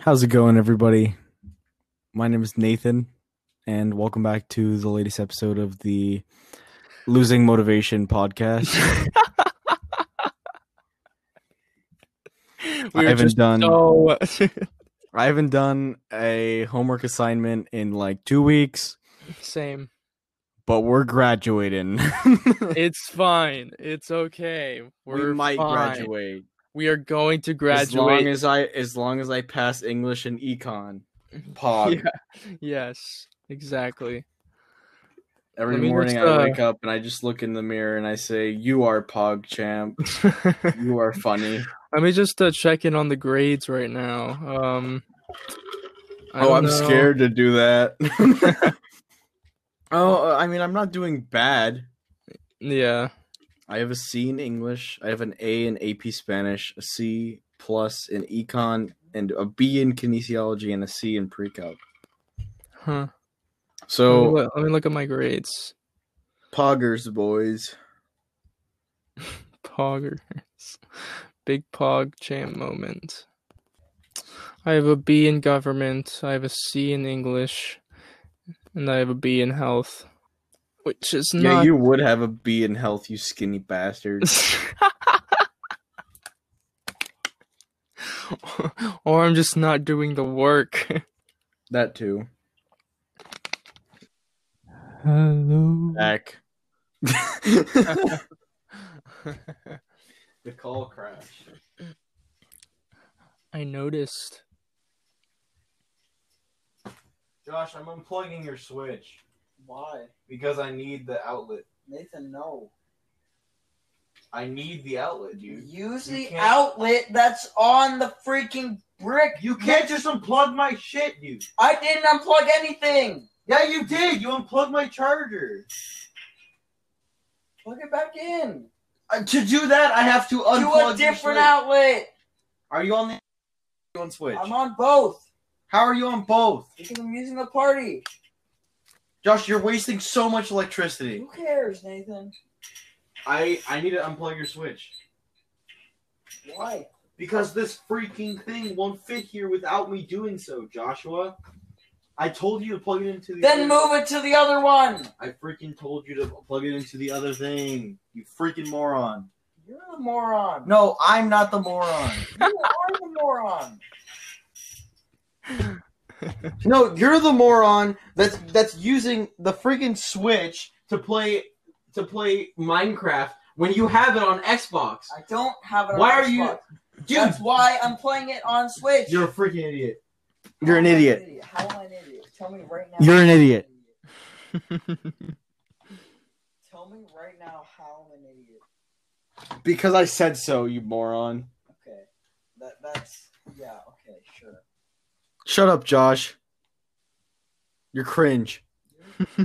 How's it going, everybody? My name is Nathan, and welcome back to the latest episode of the Losing Motivation podcast. I We're haven't done so I haven't done a homework assignment in like two weeks, same. but we're graduating. It's fine. It's okay. We're we might fine. graduate We are going to graduate. as long as I as long as I pass English and econ. Pog. Yeah. Yes, exactly. Every me morning just, I uh, wake up and I just look in the mirror and I say, "You are Pog champ. You are funny." Let me just uh, check in on the grades right now. Um, oh, I'm know. scared to do that. oh, uh, I mean, I'm not doing bad. Yeah. I have a C in English. I have an A in AP Spanish, a C plus in Econ, and a B in Kinesiology, and a C in Pre-Calc. Huh. So, let, me look, let me look at my grades. poggers, boys. Poggers. Big Pog champ moment. I have a B in government. I have a C in English. And I have a B in health. Which is Yeah, not. you would have a B in health, you skinny bastard. or I'm just not doing the work. that too. Hello. Back. the call crashed. I noticed. Josh, I'm unplugging your switch Why? because I need the outlet. Nathan, no. I need the outlet, dude. Use You the can't- outlet that's on the freaking brick. You can't just unplug my shit, dude. I didn't unplug anything. Yeah, you did. You unplugged my charger. Plug it back in. Uh, to do that, I have to unplug. Do a different outlet. Are you on the you on switch? I'm on both How are you on both? because I'm using the party. Josh, you're wasting so much electricity. Who cares, Nathan? I I need to unplug your switch Why? because this freaking thing won't fit here without me doing so, Joshua. I told you to plug it into the. Then other- move it to the other one. I freaking told you to plug it into the other thing. You freaking moron. You're the moron. No, I'm not the moron. You are the moron. No, you're the moron that's that's using the freaking Switch to play to play Minecraft when you have it on Xbox. I don't have it on Why are you- Dude, That's why I'm playing it on Switch. you're a freaking idiot. You're an How am idiot. How am I an idiot? Tell me right now. You're an idiot. Tell me right now how I'm an idiot. Because I said so, you moron. Okay. That that's yeah, okay, sure. Shut up, Josh. You're cringe.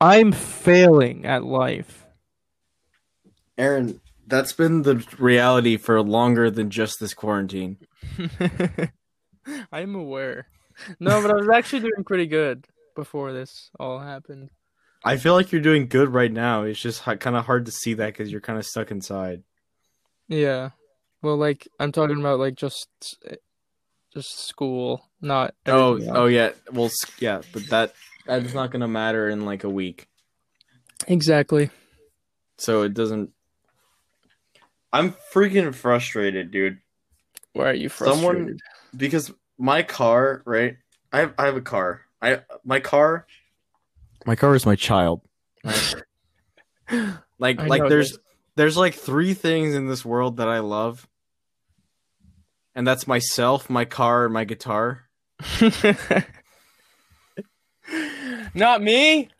I'm failing at life. Aaron, that's been the reality for longer than just this quarantine. I'm aware. No, but I was actually doing pretty good before this all happened. I feel like you're doing good right now. It's just kind of hard to see that because you're kind of stuck inside. Yeah. Well, like I'm talking about like just eh, just school, not Oh, everything oh yeah. Well, s- yeah, but that that's not gonna matter in like a week. Exactly. So it doesn't. I'm freaking frustrated, dude. Why are you frustrated? Someone- because my car, right? I have I have a car. I my car. My car is my child. Like I like know there's this. There's like three things in this world that I love, and that's myself, my car, and my guitar. Not me.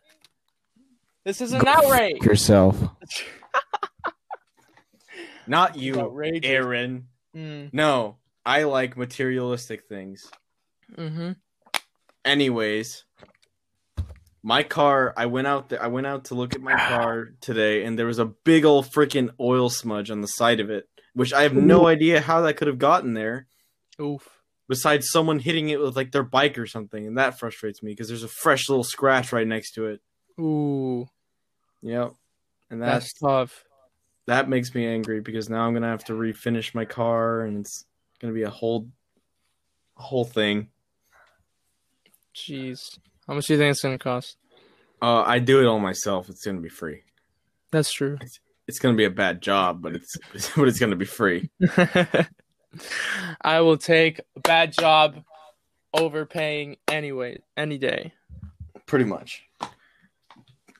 This is an outrage. Yourself, not you, Outrageous. Aaron. Mm, No, I like materialistic things. hmm anyways my car i went out there i went out to look at my car today and there was a big old freaking oil smudge on the side of it which i have no idea how that could have gotten there Oof. besides someone hitting it with like their bike or something and that frustrates me because there's a fresh little scratch right next to it Ooh, yep and that's that's tough. that makes me angry because now I'm gonna have to refinish my car, and it's gonna be a whole, whole thing. Jeez. How much do you think it's gonna cost? Uh, I do it all myself. It's gonna be free. That's true. It's gonna be a bad job, but it's but it's gonna be free. I will take a bad job overpaying anyway, any day. Pretty much.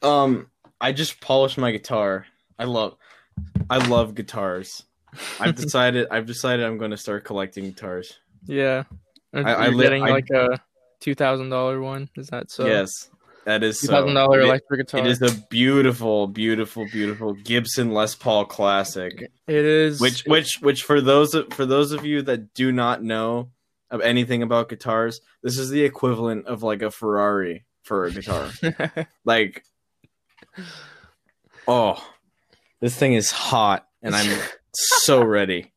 Um, I just polished my guitar. I love, I love guitars. I've decided. I've decided I'm going to start collecting guitars. Yeah. I- I you li- getting I- like a two thousand dollar one? Is that so? yes, that is Two so. thousand dollar It- electric guitar. It is a beautiful, beautiful, beautiful Gibson Les Paul classic. It is Which, which, which for those for those of you that do not know of anything about guitars, this is the equivalent of like a Ferrari for a guitar. like, oh, this thing is hot, and I'm so ready.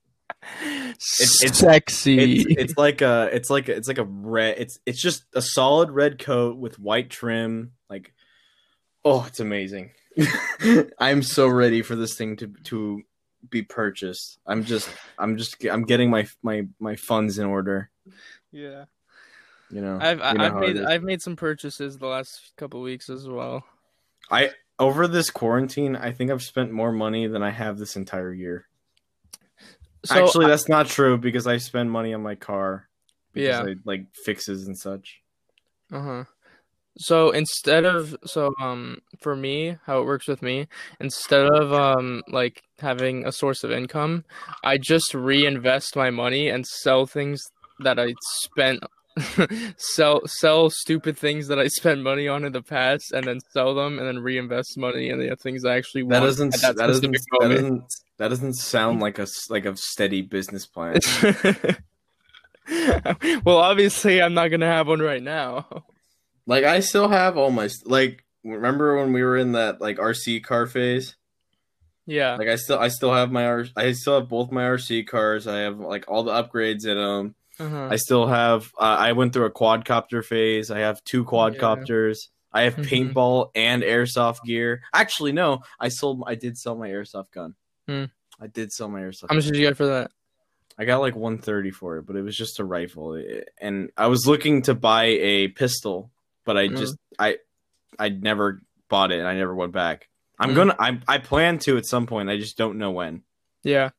It's- sexy. It's, it's like a, it's like a, it's like a red. It's it's just a solid red coat with white trim. Like, oh, it's amazing. I'm so ready for this thing to to be purchased. I'm just, I'm just, I'm getting my my my funds in order. yeah. You know, I've You know I've made. I've made some purchases the last couple weeks as well. I over this quarantine, I think I've spent more money than I have this entire year. So Actually, that's not true because I spend money on my car. Because Yeah. I, like fixes and such. Uh huh. So instead of so um for me, how it works with me, instead of um like having a source of income, I just reinvest my money and sell things that I spent sell sell stupid things that I spent money on in the past and then sell them and then reinvest money in the things I actually That want doesn't at that, doesn't that moment. doesn't that doesn't sound like a like a steady business plan. well, obviously, I'm not gonna have one right now. like I still have all my like remember when we were in that like RC car phase? Yeah. Like I still I still have my R I still have both my RC cars. I have like all the upgrades in them. Uh-huh. I still have. Uh, I went through a quadcopter phase. I have two quadcopters. I have Mhm. paintball and airsoft gear. Actually, no. I sold. I did sell my airsoft gun. Hmm. I did sell my airsoft. How much gun. did you get for that? I got like 130 for it, but it was just a rifle. And I was looking to buy a pistol, but I Mhm. just I I never bought it. and I never went back. I'm Mhm. gonna. I I plan to at some point. I just don't know when. Yeah.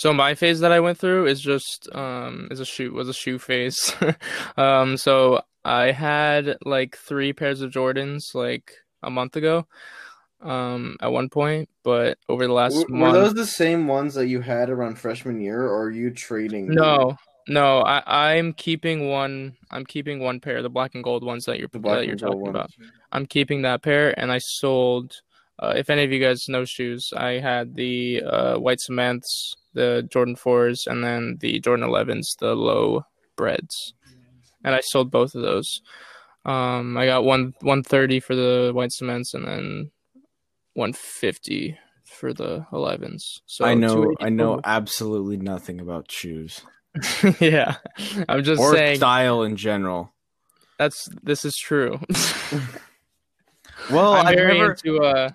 So my phase that I went through is just um is a shoe was a shoe phase. um so I had like three pairs of Jordans like a month ago. Um at one point, but over the last month Were those the same ones that you had around freshman year, or are you trading? No. No, I I'm keeping one I'm keeping one pair, the black and gold ones that you're that you're talking ones. about. I'm keeping that pair, and I sold. Uh, if any of you guys know shoes, I had the uh, white cements, the Jordan fours, and then the Jordan elevens, the low breds, and I sold both of those. Um, I got one one thirty for the white cements, and then one fifty for the elevens. So I know. I know absolutely nothing about shoes yeah, I'm just or saying style in general. that's this is true. Well, I'm I've very never. into uh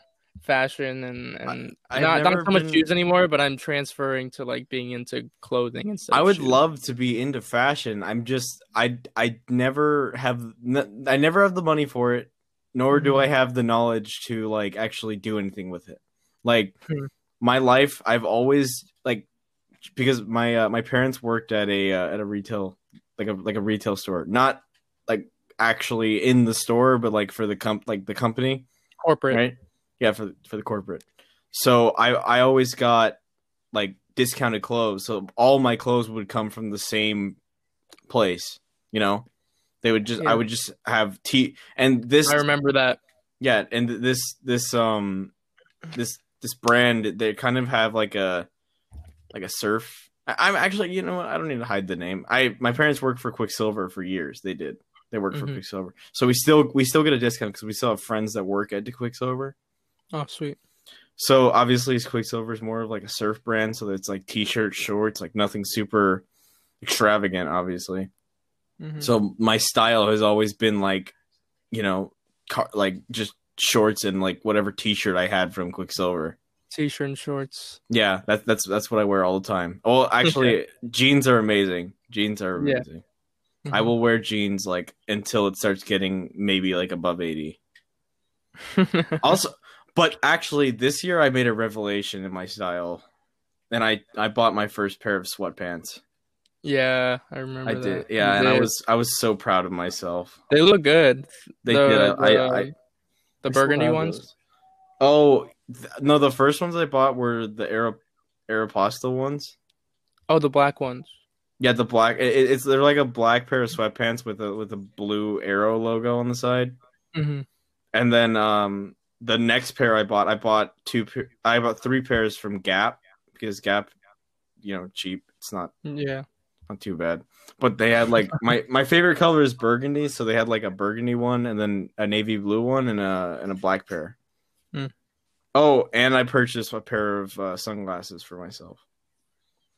fashion and and I've not, not so much been- shoes anymore, but I'm transferring to like being into clothing instead. I would shoes. love to be into fashion. I'm just I I never have n- I never have the money for it, nor do Mhm. I have the knowledge to like actually do anything with it. Like Hmm. my life, I've always like because my uh, my parents worked at a uh, at a retail like a like a retail store, not like actually in the store, but like for the comp like the company corporate. right? Yeah, for for the corporate. So I I always got like discounted clothes. So all my clothes would come from the same place. You know, they would just Yeah. I would just have t and this I remember that. yeah and this this um this this brand they kind of have like a like a surf. I, I'm actually you know what I don't need to hide the name. I my parents worked for Quiksilver for years. They did. They worked for Mhm. Quiksilver, so we still we still get a discount because we still have friends that work at the Quiksilver. Oh, sweet. So obviously, Quiksilver is more of like a surf brand, so it's like t-shirts, shorts, like nothing super extravagant, obviously. Mhm. So my style has always been like, you know, car- like just shorts and like whatever t-shirt I had from Quiksilver. t-shirt and shorts. Yeah, that's that's that's what I wear all the time. Well, actually, jeans are amazing. Jeans are Yeah. amazing. I will wear jeans like until it starts getting maybe like above eighty. Also, but actually, this year I made a revelation in my style, and I I bought my first pair of sweatpants. yeah, I remember. I that. did, yeah, You and I was I was so proud of myself. They look good. They The- did. The- I, I The I burgundy ones. those. Oh th- no, the first ones I bought were the Aero Aeropostale ones. Oh, the black ones. Yeah, the black. It, it's they're like a black pair of sweatpants with a with a blue arrow logo on the side. hmm And then um the next pair I bought, I bought two. I bought three pairs from Gap because Gap, you know, cheap. It's not Yeah. not too bad. But they had like my my favorite color is burgundy, so they had like a burgundy one and then a navy blue one and a and a black pair. Hmm. Oh, and I purchased a pair of uh, sunglasses for myself.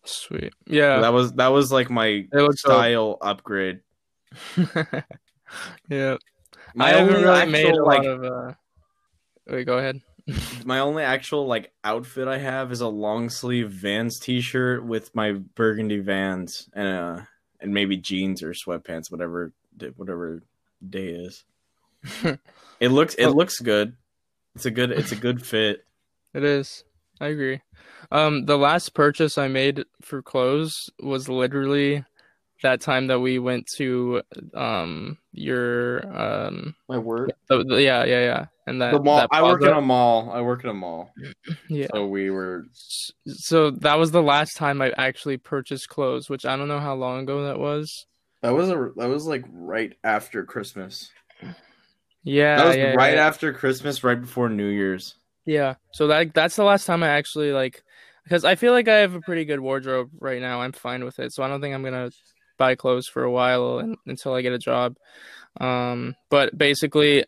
Sweet. Yeah. That was that was like my so- style upgrade. yeah. My I haven't only really made a like lot of. Uh... Wait, go ahead. my only actual like outfit I have is a long sleeve Vans t-shirt with my burgundy Vans and uh and maybe jeans or sweatpants, whatever whatever day is. it looks it looks good. It's a good it's a good fit. It is. I agree. Um, the last purchase I made for clothes was literally that time that we went to um your um My word. the, the- yeah yeah yeah and that The mall. that I work in a mall. I work in a mall. yeah So we were. so that was the last time I actually purchased clothes which I don't know how long ago that was That was a. That was like right after Christmas. yeah That was yeah, right yeah. after Christmas, right before New Year's. Yeah. So that that's the last time I actually like because I feel like I have a pretty good wardrobe right now. I'm fine with it. So I don't think I'm going to buy clothes for a while and, until I get a job. Um but basically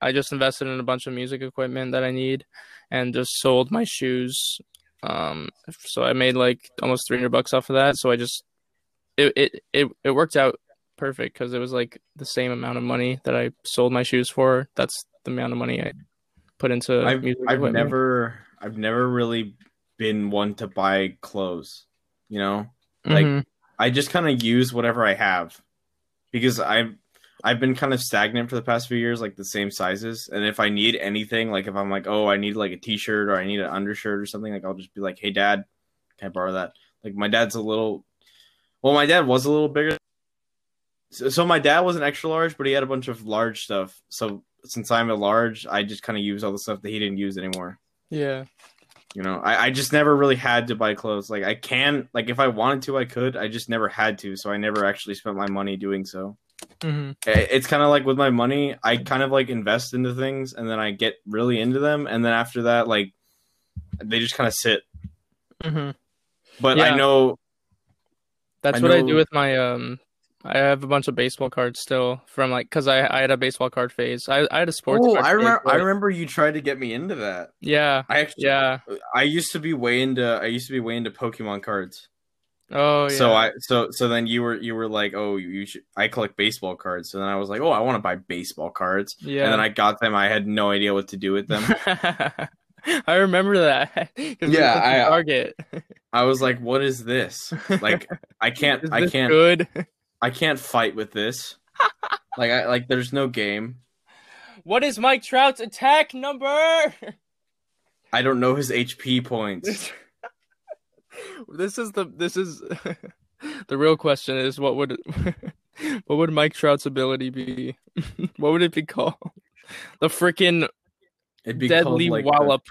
I just invested in a bunch of music equipment that I need and just sold my shoes. Um so I made like almost 300 bucks off of that. So I just it it it, it worked out perfect cuz it was like the same amount of money that I sold my shoes for. That's the amount of money I put into I've music I've equipment. never I've never really been one to buy clothes. You know, like Mhm. I just kind of use whatever I have because I've I've been kind of stagnant for the past few years, like the same sizes. And if I need anything, like if I'm like, oh, I need like a t-shirt or I need an undershirt or something, like I'll just be like, hey, dad, can I borrow that? Like my dad's a little, well, my dad was a little bigger. So, so my dad was an extra large, but he had a bunch of large stuff. So since I'm a large, I just kind of use all the stuff that he didn't use anymore. Yeah. You know, I, I just never really had to buy clothes. Like I can, like if I wanted to, I could. I just never had to, so I never actually spent my money doing so. hmm It's kind of like with my money, I kind of like invest into things, and then I get really into them, and then after that, like they just kind of sit. hmm But Yeah. I know, That's I what I do with my um. I have a bunch of baseball cards still from like because I I had a baseball card phase. I I had a sports. oh, I remember, I remember you tried to get me into that. Yeah. I actually, Yeah. I used to be way into, I used to be way into Pokemon cards. Oh yeah. So I so so then you were you were like oh you, you should I collect baseball cards so then I was like oh I want to buy baseball cards yeah. and then I got them I had no idea what to do with them I remember that. Yeah, I- uh, Target. I was like what is this like I can't I can't good. I can't fight with this like I like there's no game What is Mike Trout's attack number? I don't know his HP points this is the this is the real question is what would what would Mike Trout's ability be? what would it be called? The freaking deadly like wallop.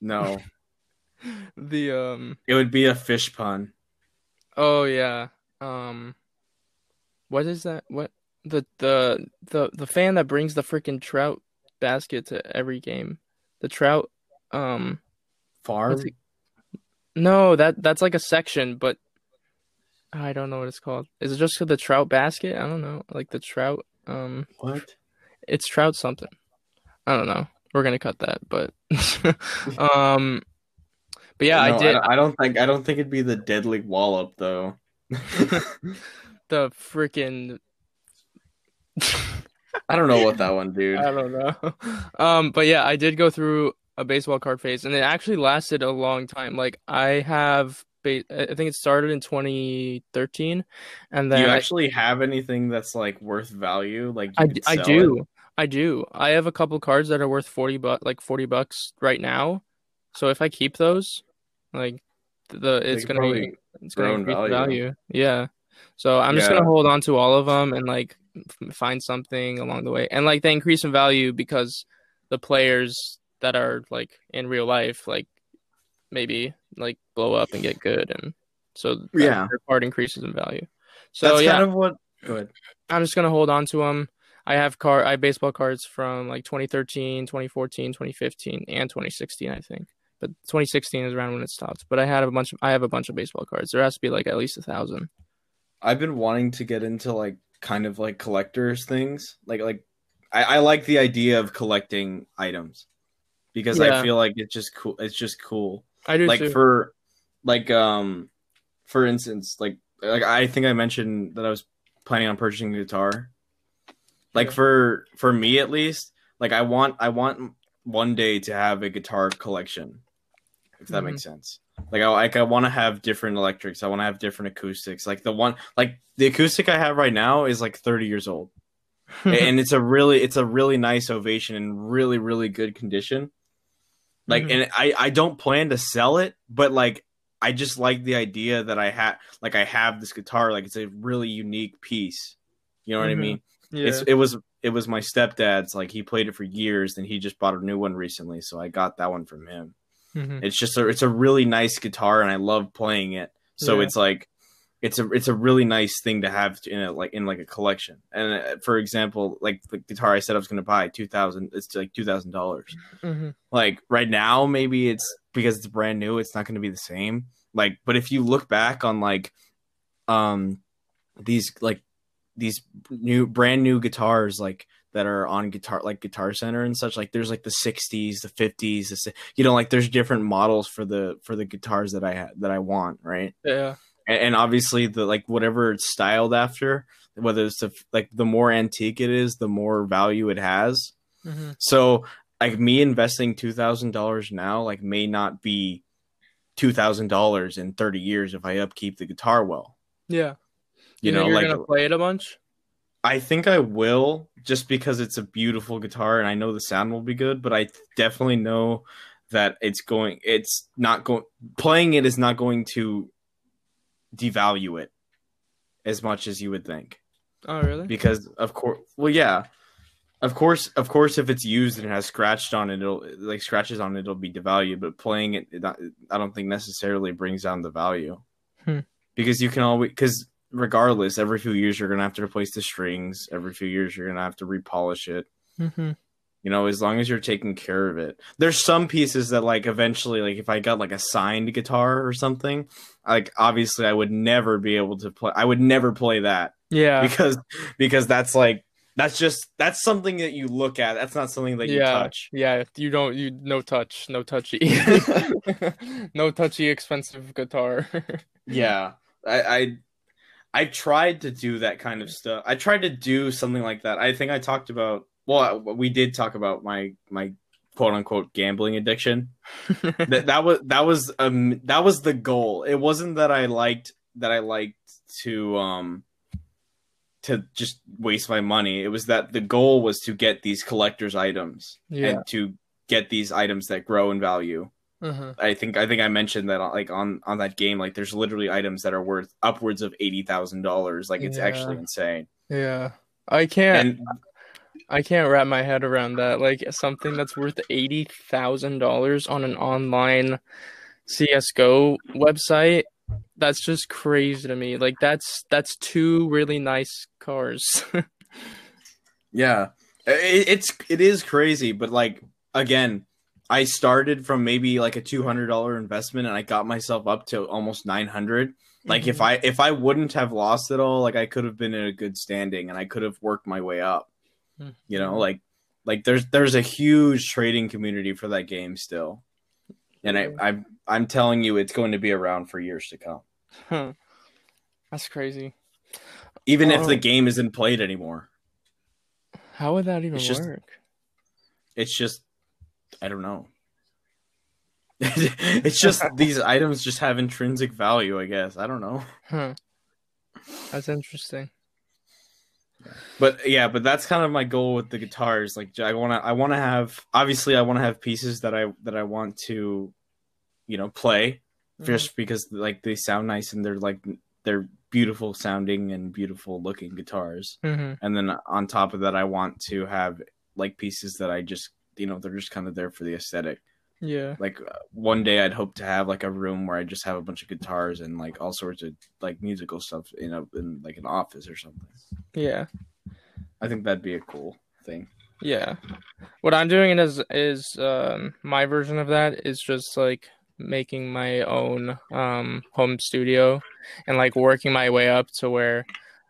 no the um it would be a fish pun oh yeah. Um what is that? What the the the the fan that brings the freaking trout basket to every game. The trout um farm it- no, that that's like a section, but I don't know what it's called. Is it just the trout basket? I don't know. Like the trout um what it's trout something. I don't know. We're gonna cut that, but um but yeah, No, I did don't, I don't think I don't think it'd be the deadly wallop though the freaking I don't know what that one, dude. I don't know. Um, but yeah, I did go through a baseball card phase, and it actually lasted a long time. Like I have, ba- I think it started in 2013, and then you I- actually have anything that's like worth value? Like I, I do. it? I do. I have a couple cards that are worth 40 bu- like 40 bucks right now. So if I keep those, like the it's gonna probably it's gonna in increase value. value. Yeah. So I'm just gonna hold on to all of them and like find something along the way. And like they increase in value because the players that are like in real life like maybe like blow up and get good and so Yeah. their card increases in value. So That's yeah, kind of what. Go ahead. I'm just gonna hold on to them. I have card, I have baseball cards from like 2013, 2014, 2015, and 2016, I think. But 2016 is around when it stopped. But I had a bunch of, I have a bunch of baseball cards. There has to be like at least a thousand. I've been wanting to get into like kind of like collectors things. Like like I, I like the idea of collecting items because Yeah. I feel like it's just cool. It's just cool. I do like too. for like um for instance like like I think I mentioned that I was planning on purchasing a guitar. Like Yeah. for for me at least, like I want I want one day to have a guitar collection. If that Mhm. makes sense. Like I like I want to have different electrics. I want to have different acoustics. Like the one like the acoustic I have right now is like 30 years old. and it's a really it's a really nice ovation in really really good condition like Mhm. and i i don't plan to sell it but like i just like the idea that i have like i have this guitar like it's a really unique piece you know what i Mhm. mean yeah. it's it was it was my stepdad's like he played it for years and he just bought a new one recently so i got that one from him Mhm. it's just a it's a really nice guitar and i love playing it so Yeah. it's like it's a it's a really nice thing to have in a like in like a collection and uh, for example like the guitar i said i was going to buy 2000 it's like $2000 Mhm. like right now maybe it's because it's brand new it's not going to be the same like but if you look back on like um these like these new brand new guitars like that are on guitar like guitar center and such like there's like the 60s the 50s the, you know like there's different models for the for the guitars that i ha- that i want right Yeah. and, and obviously the like whatever it's styled after whether it's the, like the more antique it is the more value it has Mhm. so like me investing two thousand dollars now like may not be two thousand dollars in thirty years if I upkeep the guitar well. Yeah. You, think know, you're like gonna play it a bunch. I think I will just because it's a beautiful guitar and I know the sound will be good, but I definitely know that it's going it's not going playing it is not going to devalue it as much as you would think. Oh really? because of course well yeah of course of course if it's used and it has scratched on it it'll like scratches on it it'll be devalued but playing it, it i don't think necessarily brings down the value Hmm. because you can always because regardless every few years you're gonna have to replace the strings every few years you're gonna have to repolish it hmm you know as long as you're taking care of it there's some pieces that like eventually like if i got like a signed guitar or something like obviously i would never be able to play i would never play that Yeah. because because that's like that's just that's something that you look at that's not something that you yeah. touch Yeah. You don't. You no touch. No touchy. no touchy. Expensive guitar. yeah I, I i tried to do that kind of stuff. I tried to do something like that. I think i talked about well we did talk about my my quote unquote gambling addiction. That that was that was um that was the goal. It wasn't that i liked that i liked to um to just waste my money. It was that the goal was to get these collectors items yeah. and to get these items that grow in value Uh-huh. i think i think i mentioned that like on on that game like there's literally items that are worth upwards of $80000 like it's Yeah. actually insane Yeah. I can't. and I can't wrap my head around that. Like something that's worth eighty thousand dollars on an online CS:GO website. That's just crazy to me. Like that's that's two really nice cars. Yeah, it, it's it is crazy, but like again, I started from maybe like a two hundred dollar investment, and I got myself up to almost nine hundred. Like if I if I wouldn't have lost it all, like I could have been in a good standing, and I could have worked my way up. Mhm. You know, like like there's there's a huge trading community for that game still, and I I I'm telling you, it's going to be around for years to come, Huh. That's crazy. even if the Oh. game isn't played anymore. How would that even It's just- work? It's just I don't know. it's just these items just have intrinsic value, I guess. I don't know. Huh. That's interesting. But yeah, but that's kind of my goal with the guitars. Like I want to I want to have obviously I want to have pieces that I that I want to you know play just because like they sound nice and they're like they're beautiful sounding and beautiful looking guitars. hmm And then on top of that I want to have like pieces that I just you know they're just kind of there for the aesthetic. Yeah. Like uh, one day I'd hope to have like a room where I just have a bunch of guitars and like all sorts of like musical stuff you know in like an office or something. Yeah. I think that'd be a cool thing. Yeah. What I'm doing is is um my version of that is just like making my own um home studio and like working my way up to where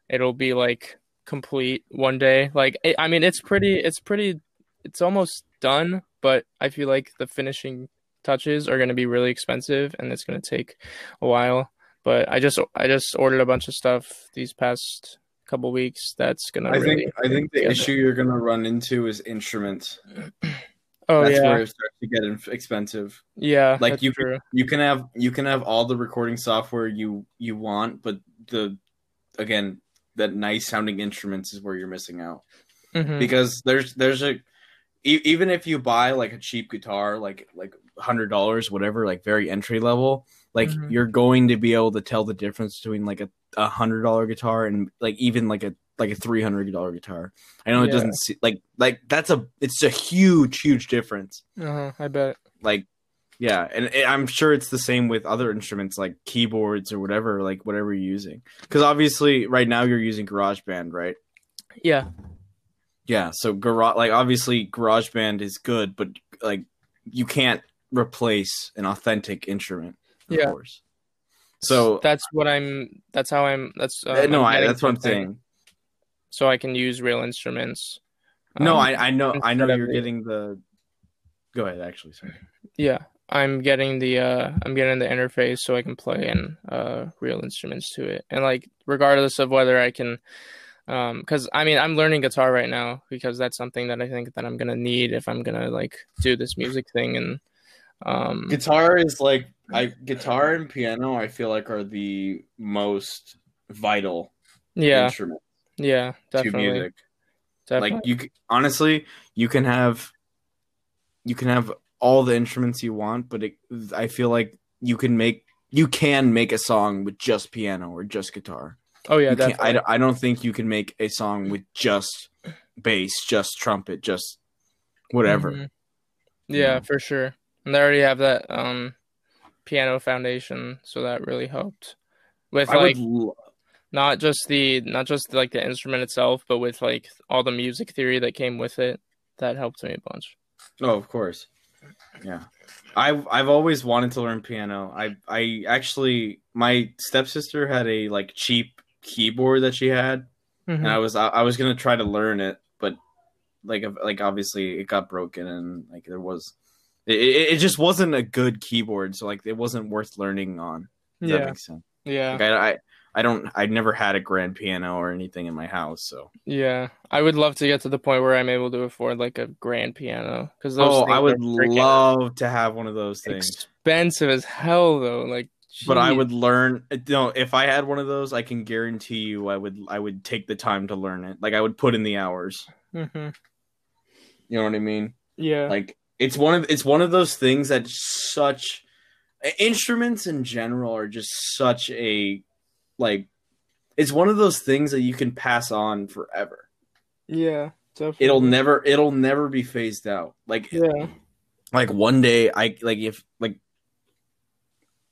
it'll be like complete one day. Like I mean it's pretty it's pretty it's almost done, but I feel like the finishing touches are going to be really expensive and it's going to take a while. But I just I just ordered a bunch of stuff these past couple weeks that's going to I really think I think the issue you're gonna run into is instruments. Oh That's yeah. where it starts to get expensive. Yeah, Like, you true. You can have you can have all the recording software you you want, but the again that nice sounding instruments is where you're missing out Mhm. because there's there's a e- even if you buy like a cheap guitar like like hundred dollars whatever like very entry level like Mhm. you're going to be able to tell the difference between like a a hundred dollar guitar and like even like a like a three hundred dollar guitar. I know it doesn't see like like that's a it's a huge huge difference. Uh-huh, I bet. Like yeah, and it, I'm sure it's the same with other instruments like keyboards or whatever like whatever you're using. Because obviously right now you're using GarageBand, right? Yeah. Yeah, so garage like obviously GarageBand is good, but like you can't replace an authentic instrument, of Yeah. course. So that's what I'm. That's how I'm. That's uh, um, no, I, getting that's what I'm saying. So I can use real instruments. No, Um, I I know I know you're getting the. Go ahead, actually. Sorry. Yeah, I'm getting the. Uh, I'm getting the interface so I can play in uh real instruments to it, and like regardless of whether I can. Um, because I mean, I'm learning guitar right now because that's something that I think that I'm gonna need if I'm gonna like do this music thing and. Um, Guitar is like I guitar and piano. I feel like are the most vital yeah, instrument yeah, definitely to music. definitely. Like you, honestly, you can have, you can have all the instruments you want, but it, I feel like you can make you can make a song with just piano or just guitar. Oh yeah, You can't- definitely. I, don't- I don't think you can make a song with just bass, just trumpet, just whatever. Mhm. Yeah, Yeah. for sure. And they already have that um piano foundation, so that really helped. With I like would. l- not just the not just like the instrument itself, but with like all the music theory that came with it, that helped me a bunch. Oh, of course. Yeah. I've I've always wanted to learn piano. I I actually my stepsister had a like cheap keyboard that she had, Mhm. and I was I, I was gonna try to learn it, but like like obviously it got broken and like there was it, it, just wasn't a good keyboard, so like it wasn't worth learning on. Yeah, yeah, Like, I, I I don't I never had a grand piano or anything in my house, so yeah. I would love to get to the point where I'm able to afford like a grand piano because oh I would love to have one of those things. expensive as hell though. Like, but I would learn. No, if I had one of those, I can guarantee you, I would. I would take the time to learn it. Like I would put in the hours. Mhm. You know what I mean? Yeah, Like it's one of it's one of those things that such instruments in general are just such a like. It's one of those things that you can pass on forever. yeah, definitely. It'll never. It'll never be phased out. Like Yeah, like one day I like if like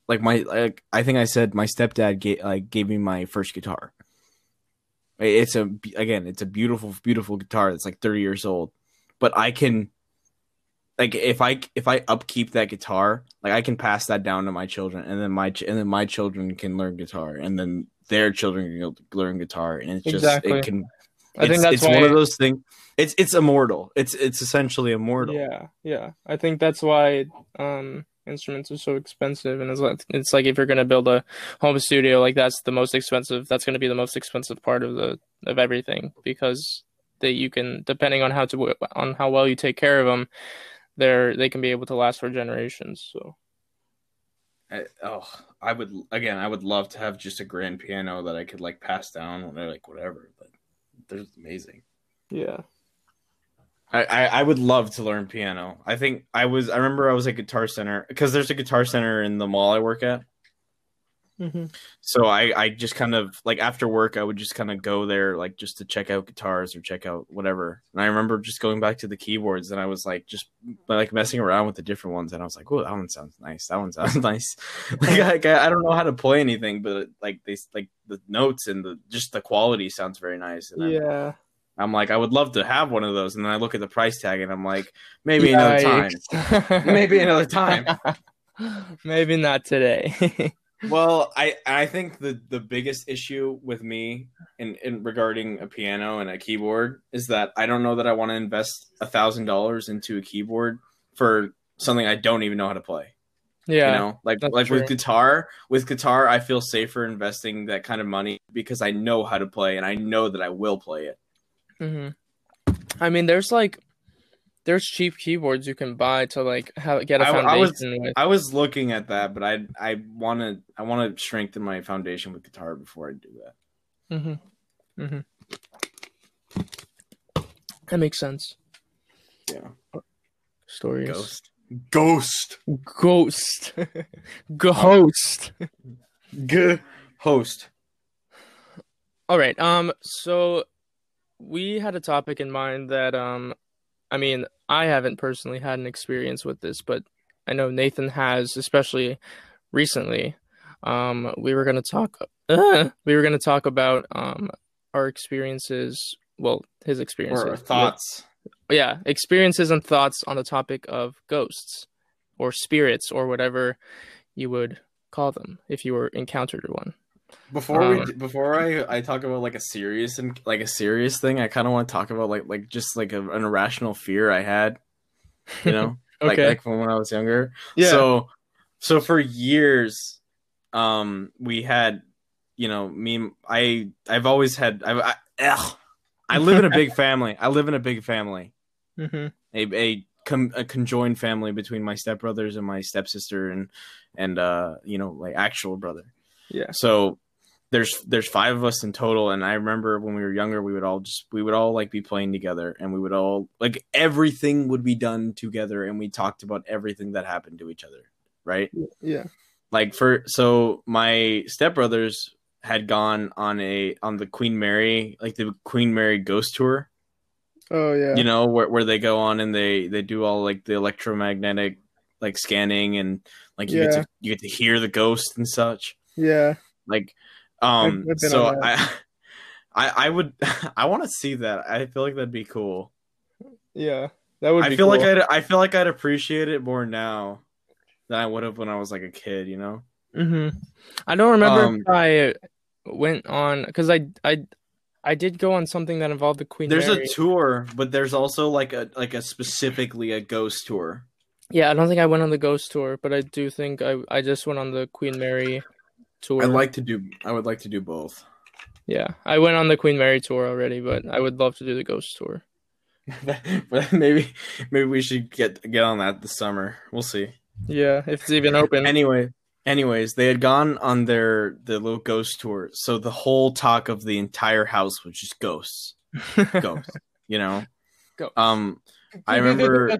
like my like I think I said my stepdad gave like gave me my first guitar. It's a again, it's a beautiful beautiful guitar that's like 30 years old. But I can like if I if I upkeep that guitar, like I can pass that down to my children and then my ch- and then my children can learn guitar and then their children can learn guitar and it's just Exactly. it can I think that's it's why one of those things it's it's immortal. It's it's essentially immortal. Yeah, yeah. I think that's why um instruments are so expensive and it's like it's like if you're gonna build a home studio, like that's the most expensive that's gonna be the most expensive part of the of everything because that you can depending on how to on how well you take care of them, they're they can be able to last for generations. So I, oh, I would again. I would love to have just a grand piano that I could like pass down or like whatever. But they're amazing. yeah, I, I, I would love to learn piano. I think I was. I remember I was at Guitar Center because there's a Guitar Center in the mall I work at. mm-hmm. So I, I just kind of like after work I would just kind of go there like just to check out guitars or check out whatever. And I remember just going back to the keyboards and I was like just like messing around with the different ones and I was like, oh, that one sounds nice. That one sounds nice. like I, I don't know how to play anything, but like they like the notes and the just the quality sounds very nice. And yeah. I'm like, I would love to have one of those. And then I look at the price tag and I'm like, maybe another time. Maybe another time. Maybe not today. Well, I I think the the biggest issue with me in, in regarding a piano and a keyboard is that I don't know that I want to invest a thousand dollars into a keyboard for something I don't even know how to play. yeah. You know, like that's like with guitar, with guitar, I feel safer investing that kind of money because I know how to play and I know that I will play it. Hmm I mean, there's like, there's cheap keyboards you can buy to like have get a I- I foundation I was- with. I was looking at that, but I I want to I want to strengthen my foundation with guitar before I do that. hmm hmm That makes sense. Yeah, Stories. ghost, ghost, Ghost. Ghost. G- host. All right. Um. So we had a topic in mind that um, I mean, I haven't personally had an experience with this, but I know Nathan has, especially recently. Um, we were gonna talk. Uh, we were gonna talk about um our experiences. Well, his experiences. Or with- thoughts. yeah, experiences and thoughts on the topic of ghosts or spirits or whatever you would call them if you were encountered one. Before we Um, before I I talk about like a serious and like a serious thing, I kind of want to talk about like like just like a, an irrational fear I had, you know, like Okay. like from when I was younger. Yeah. So so for years, um, we had, you know, me. I I've always had. I I, ugh. I live in a big family. I live in a big family. hmm A a, com, a conjoined family between my stepbrothers and my stepsister and and uh you know like actual brother. Yeah. So there's there's five of us in total, and I remember when we were younger, we would all just we would all like be playing together, and we would all like everything would be done together, and we talked about everything that happened to each other, right? Yeah. Like for so my stepbrothers had gone on a on the Queen Mary like the Queen Mary ghost tour, Oh yeah. you know, where where they go on and they they do all like the electromagnetic like scanning and like you get to you get to hear the ghost and such yeah. like um I've- I've been so I, I i would i want to see that i feel like that'd be cool Yeah. That would. i feel like i'd i feel like i'd appreciate it more now than i would have when i was like a kid you know hmm I don't remember Um, if I went on because I I I did go on something that involved the Queen. Mary. There's Mary. a tour but there's also like a like a specifically a ghost tour yeah, I don't think I went on the Ghost tour, but I do think I I just went on the Queen Mary tour. i'd like to do i would like to do both Yeah, I went on the Queen Mary tour already, but I would love to do the Ghost tour. but maybe maybe we should get get on that this summer we'll see Yeah, if it's even open. anyway anyways they had gone on their the little ghost tour so the whole talk of the entire house was just ghosts ghosts you know Ghosts. um i remember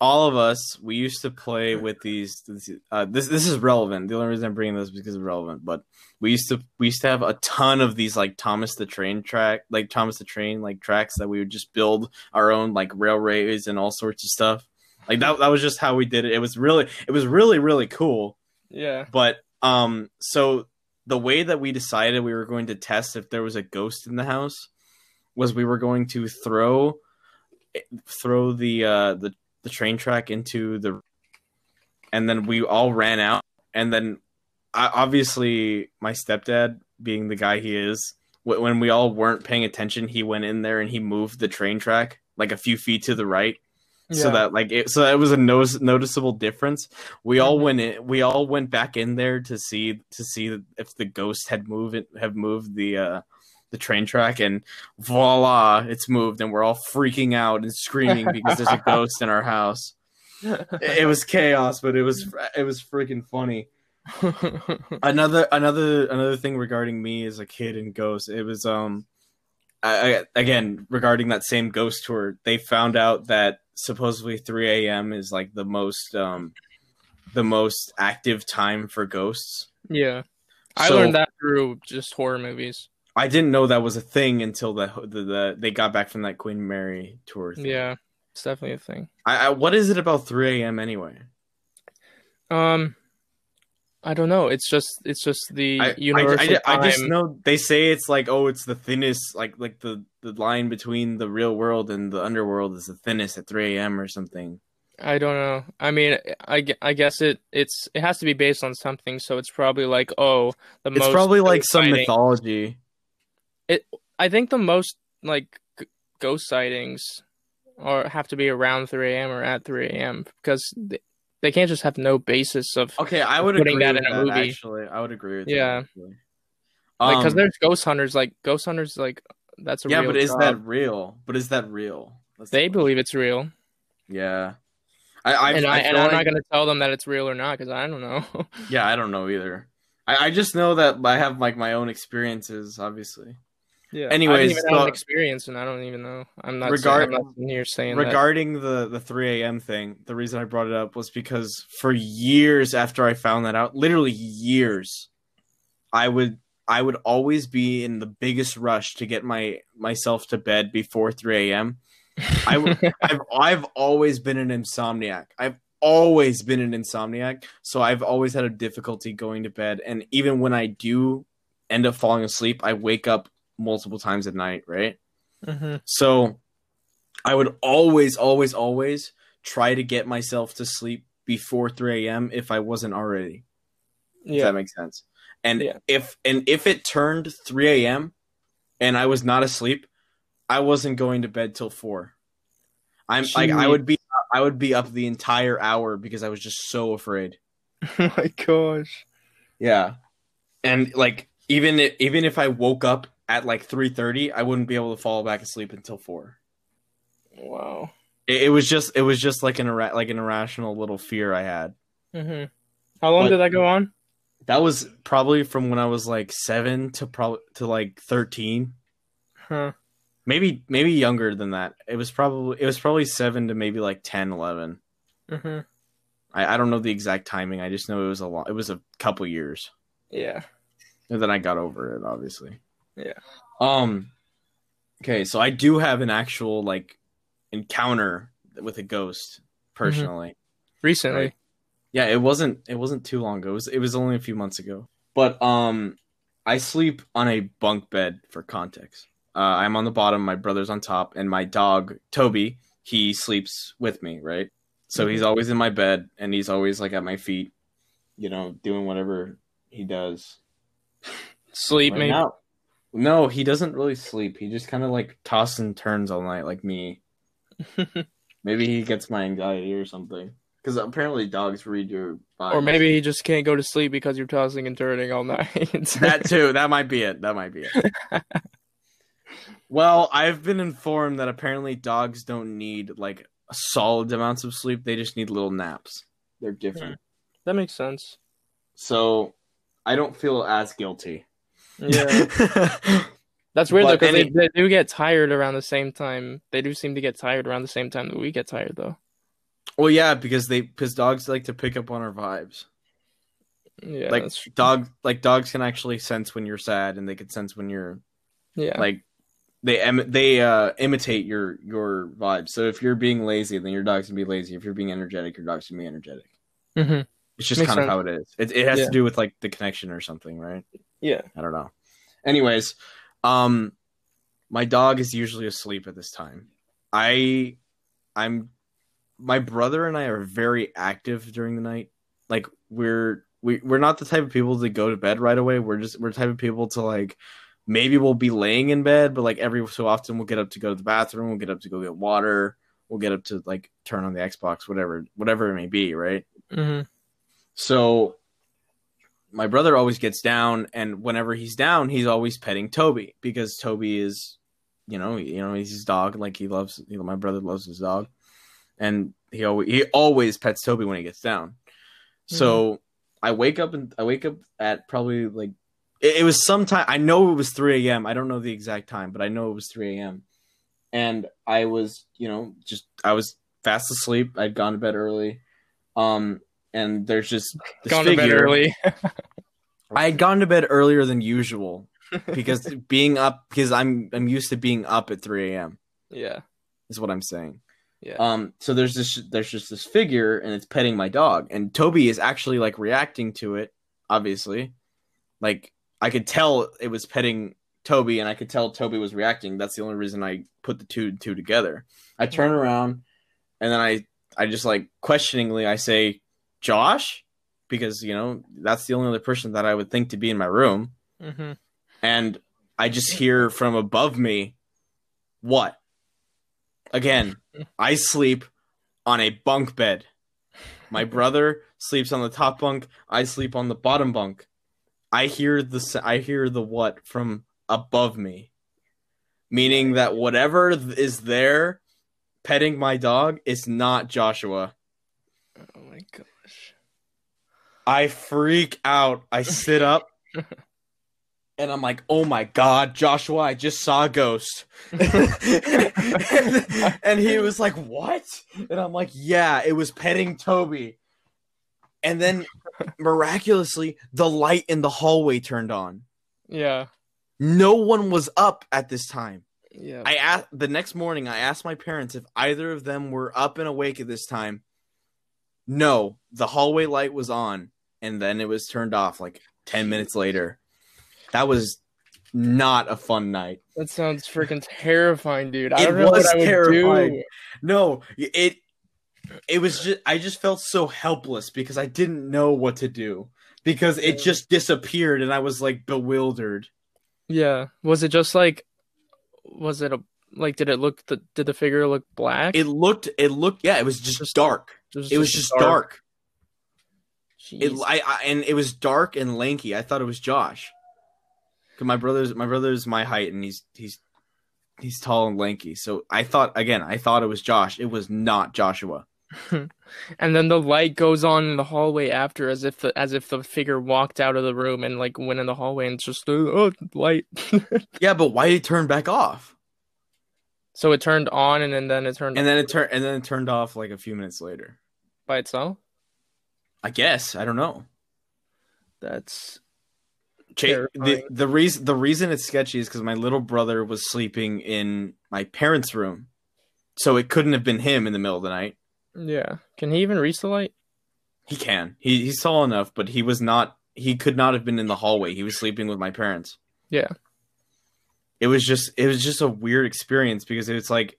all of us we used to play with these uh, this this is relevant. The only reason i'm bringing this is because it's relevant but we used to we used to have a ton of these like thomas the train track like thomas the train like tracks that we would just build our own like railways and all sorts of stuff. Like that, that was just how we did it. It was really it was really really cool. Yeah. but um, so the way that we decided we were going to test if there was a ghost in the house was we were going to throw throw the uh the the train track into the and then we all ran out and then I, obviously my stepdad being the guy he is when we all weren't paying attention he went in there and he moved the train track like a few feet to the right so that like it, so that was a notice, noticeable difference. We all Mhm. went in, we all went back in there to see to see if the ghost had moved it, have moved the uh the train track, and voila, it's moved, and we're all freaking out and screaming because there's a ghost in our house. It, it was chaos, but it was it was freaking funny. Another another another thing regarding me as a kid and ghosts, it was um, I, again regarding that same ghost tour, they found out that supposedly 3 a.m. is like the most um, the most active time for ghosts. yeah. I So- learned that through just horror movies. I didn't know that was a thing until the the, the they got back from that Queen Mary tour. Thing. Yeah, it's definitely a thing. I, I, what is it about 3 a.m. anyway? Um, I don't know. It's just it's just the I, I, universal I, I just know they say it's like oh it's the thinnest like like the the line between the real world and the underworld is the thinnest at 3 a.m. or something. I don't know. I mean, I, I guess it it's it has to be based on something. So it's probably like oh the It's most probably like some sighting- mythology. I think the most like g- ghost sightings are have to be around 3 a.m. or at 3 a.m. because they, they can't just have no basis of Okay, I would Putting agree that with in a that, movie. Actually, I would agree with Yeah. like because Um, there's ghost hunters like ghost hunters like that's a yeah, real but is job. that real? But is that real? That's they question. believe it's real Yeah. I, I, and, I, I and I'm not gonna tell them that it's real or not because I don't know. Yeah, I don't know either. I, I just know that I have like my own experiences, obviously. Yeah. Anyways, I have an experience, and I don't even know. I'm not. Regard- saying, I'm not saying that. Regarding the the 3 a.m. thing, the reason I brought it up was because for years after I found that out, literally years, I would I would always be in the biggest rush to get my myself to bed before 3 a.m. I I've I've always been an insomniac. I've always been an insomniac, so I've always had a difficulty going to bed. And even when I do end up falling asleep, I wake up multiple times at night. Right. Mhm. So I would always, always, always try to get myself to sleep before 3 a.m. if I wasn't already. If Yeah. that makes sense. And Yeah. if and if it turned 3 a.m. and I was not asleep, I wasn't going to bed till four. I'm like I would be I would be up the entire hour because I was just so afraid. oh my gosh. Yeah. And like even i- even if I woke up at like 3:30, I wouldn't be able to fall back asleep until 4. Wow. It, it was just it was just like an ira- like an irrational little fear I had. hmm How long But- did that go on? That was probably from when I was like 7 to probably to like 13. Huh. Maybe maybe younger than that. It was probably it was probably 7 to maybe like 10, 11. hmm I, I don't know the exact timing. I just know it was a lot. It was a couple years. Yeah. And then I got over it, obviously. Yeah. Um. Okay, so I do have an actual like encounter with a ghost personally. Recently. Right. Yeah, it wasn't. It wasn't too long ago. It was. It was only a few months ago. But um, I sleep on a bunk bed for context. Uh, I'm on the bottom. My brother's on top, and my dog Toby he sleeps with me. Right. So he's always in my bed, and he's always like at my feet, you know, doing whatever he does. Sleep, Right maybe. now- No, he doesn't really sleep. He just kind of like tosses and turns all night, like me. Maybe he gets my anxiety or something. Because apparently dogs read your vibes. or maybe he just can't go to sleep because you're tossing and turning all night. that too. That might be it. That might be it. well, I've been informed that apparently dogs don't need like solid amounts of sleep. They just need little naps. They're different. Hmm. that makes sense. So I don't feel as guilty. Yeah. That's weird though, because any- they, they do get tired around the same time. They do seem to get tired around the same time that we get tired, though. well, yeah, because they because dogs like to pick up on our vibes. Yeah, like dog like dogs can actually sense when you're sad and they can sense when you're yeah, like they em- they uh imitate your your vibes. So if you're being lazy, then your dog's gonna be lazy. If you're being energetic, your dog's gonna be energetic. hmm It's just Makes kind of how it is. It it has Yeah. to do with like the connection or something, right? yeah. I don't know. Anyways, um my dog is usually asleep at this time. I I'm my brother and I are very active during the night. Like we're we we're not the type of people to go to bed right away. We're just we're the type of people to like maybe we'll be laying in bed, but like every so often we'll get up to go to the bathroom, we'll get up to go get water, we'll get up to like turn on the Xbox, whatever whatever it may be, right? hmm So my brother always gets down, and whenever he's down, he's always petting Toby because Toby is, you know, you know, he's his dog. Like he loves, you know, my brother loves his dog, and he always he always pets Toby when he gets down. So I wake up and I wake up at probably like it, it was sometime. I know it was three a.m. I don't know the exact time, but I know it was three a.m. And I was, you know, just I was fast asleep. I'd gone to bed early. Um, and there's just this Gone to bed figure- early. I had gone to bed earlier than usual because being up because I'm I'm used to being up at 3 a.m. yeah. is what I'm saying. Yeah. Um so there's this there's just this figure and it's petting my dog and Toby is actually like reacting to it obviously. Like I could tell it was petting Toby and I could tell Toby was reacting. That's the only reason I put the two two together. I turn around and then I I just like questioningly I say Josh because you know that's the only other person that I would think to be in my room hmm and I just hear from above me, what? Again, I sleep on a bunk bed. My brother sleeps on the top bunk. I sleep on the bottom bunk. I hear the I hear the what from above me, meaning that whatever is there petting my dog is not Joshua. Oh my gosh. I freak out. I sit up and I'm like, oh my god, Joshua, I just saw a ghost. and he was like, what? And I'm like, yeah, it was petting Toby. And then miraculously, the light in the hallway turned on. Yeah. No one was up at this time. Yeah. I asked the next morning. I asked my parents if either of them were up and awake at this time. No, the hallway light was on, and then it was turned off like ten minutes later. That was not a fun night. that sounds freaking terrifying, dude. I It don't know was what I would terrifying. No, it it was just I just felt so helpless because I didn't know what to do because it just disappeared and I was like bewildered. Yeah. Was it just like was it a like did it look the did the figure look black? It looked it looked yeah, it was just dark. It was just dark. It I, I and it was dark and lanky. I thought it was Josh. 'Cause my brother's my brother's my height and he's he's he's tall and lanky. So I thought again, I thought it was Josh. It was not Joshua. and then the light goes on in the hallway after as if the as if the figure walked out of the room and like went in the hallway and it's just uh, oh light. Yeah, but why did it turn back off? so it turned on and then, then it turned And then it turned and then it turned off like a few minutes later. by itself. I guess I don't know. That's Cha- the the reason the reason it's sketchy is because my little brother was sleeping in my parents' room, so it couldn't have been him in the middle of the night. yeah. Can he even reach the light? He can. He he's tall enough, but he was not. He could not have been in the hallway. He was sleeping with my parents. Yeah. It was just. It was just a weird experience because it's like,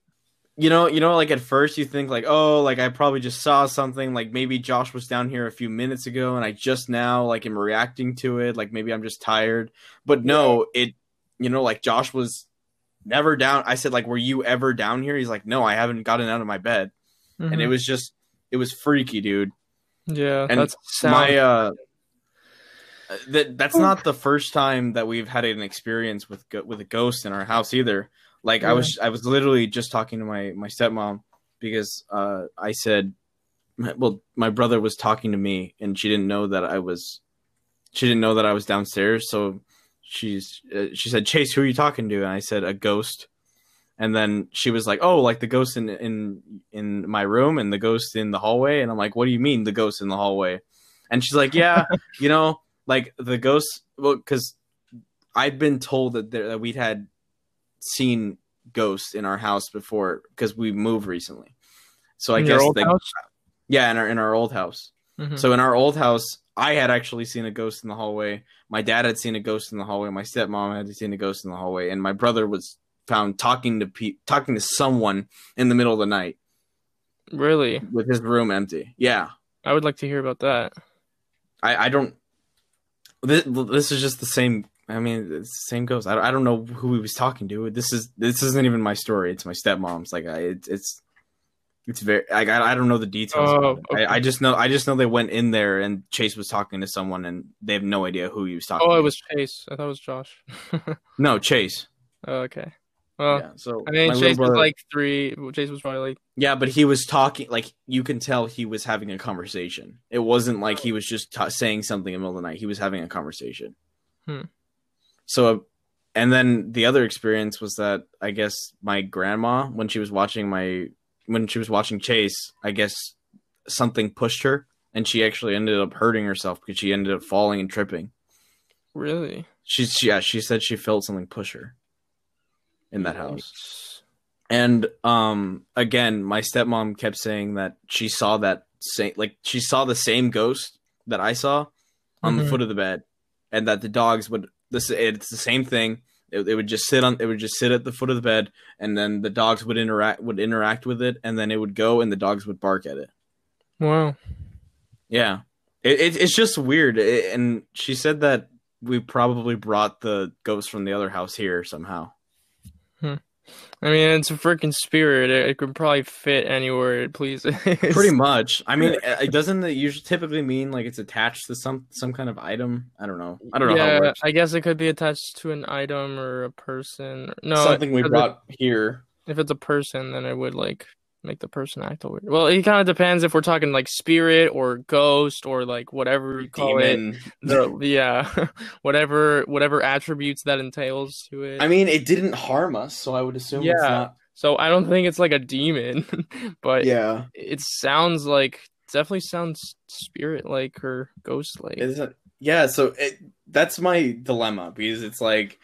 you know, you know, like at first you think like, oh, like I probably just saw something. Like maybe Josh was down here a few minutes ago, and I just now like am reacting to it. Like maybe I'm just tired. But no, it. You know, like Josh was never down. I said like, were you ever down here? He's like, no, I haven't gotten out of my bed, and it Mhm. was just. It was freaky, dude. yeah. and that's my uh that that's not the first time that we've had an experience with with a ghost in our house either like i was i was literally just talking to my my stepmom because uh i said well my brother was talking to me and she didn't know that i was she didn't know that i was downstairs. So she's uh, she said chase who are you talking to? And i said a ghost. And then she was like oh like the ghost in in in my room and the ghost in the hallway? And i'm like what do you mean the ghost in the hallway? And she's like yeah you know like the ghost, well because I've been told that there that we'd had seen ghosts in our house before because we moved recently so i In guess they, house? yeah in our in our old house Mhm. so in our old house, I had actually seen a ghost in the hallway. My dad had seen a ghost in the hallway. My stepmom had seen a ghost in the hallway, and my brother was found talking to pe- talking to someone in the middle of the night really, with his room empty. Yeah, I would like to hear about that. I, I don't. This, this is just the same. I mean, the same goes. I, don't- I don't know who he was talking to. This is this isn't even my story. It's my stepmom's. Like I, it, it's It's very. I. I don't know the details. Oh, okay. I, I just know. I just know they went in there and Chase was talking to someone and they have no idea who he was talking. To. Oh, to. it was Chase. I thought it was Josh. no Chase. oh, okay. Well, yeah. So I mean, Chase was like three. Chase was probably like, Yeah, but he was talking like you can tell he was having a conversation. It wasn't like he was just ta saying something in the middle of the night. He was having a conversation. Hmm. So, and then the other experience was that I guess my grandma, when she was watching my when she was watching Chase, I guess something pushed her, and she actually ended up hurting herself because she ended up falling and tripping. really? She, she yeah, she said she felt something push her in that house. And um again, my stepmom kept saying that she saw that same like she saw the same ghost that I saw on the Mhm. foot of the bed, and that the dogs would this it's the same thing. It, it would just sit on it would just sit at the foot of the bed, and then the dogs would interact would interact with it, and then it would go, and the dogs would bark at it. Wow. Yeah, it, it it's just weird. It- and she said that we probably brought the ghost from the other house here somehow. Hmm. I mean, it's a freaking spirit. It, it could probably fit anywhere it pleases. Pretty much. I mean, it doesn't it usually typically mean like it's attached to some some kind of item. I don't know. I don't know how yeah, it works. I guess it could be attached to an item or a person. No, Something we if it- brought here. If it's a person, then it would like make the person act weird. Well, it kind of depends if we're talking like spirit or ghost or like whatever you call it. The, yeah, whatever whatever attributes that entails to it. I mean, it didn't harm us, so I would assume it's Yeah. not. so I don't think it's like a demon, but Yeah, it sounds like definitely sounds spirit like or ghost like. yeah. So it, that's my dilemma because it's like,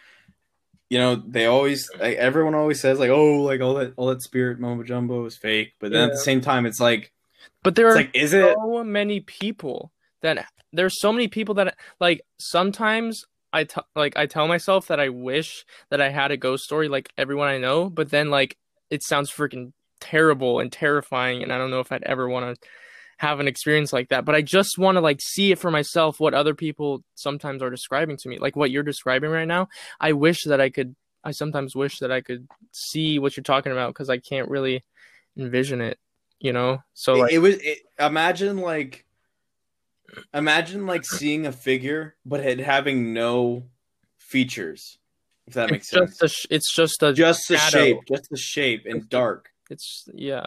you know, they always like, everyone always says like, oh, like all that all that spirit mumbo jumbo is fake, but then at the same time, it's like, But there are like, is it? so many people that there's so many people that like sometimes I t- like I tell myself that I wish that I had a ghost story like everyone I know, but then like it sounds freaking terrible and terrifying, and I don't know if I'd ever want to have an experience like that. But I just want to like see it for myself what other people sometimes are describing to me, like what you're describing right now. I wish that I could. I sometimes wish that I could see what you're talking about because I can't really envision it. You know, so it, like it was it, imagine like imagine like seeing a figure but it having no features if that makes it's sense just a sh- it's just a just the shape just the shape and dark it's yeah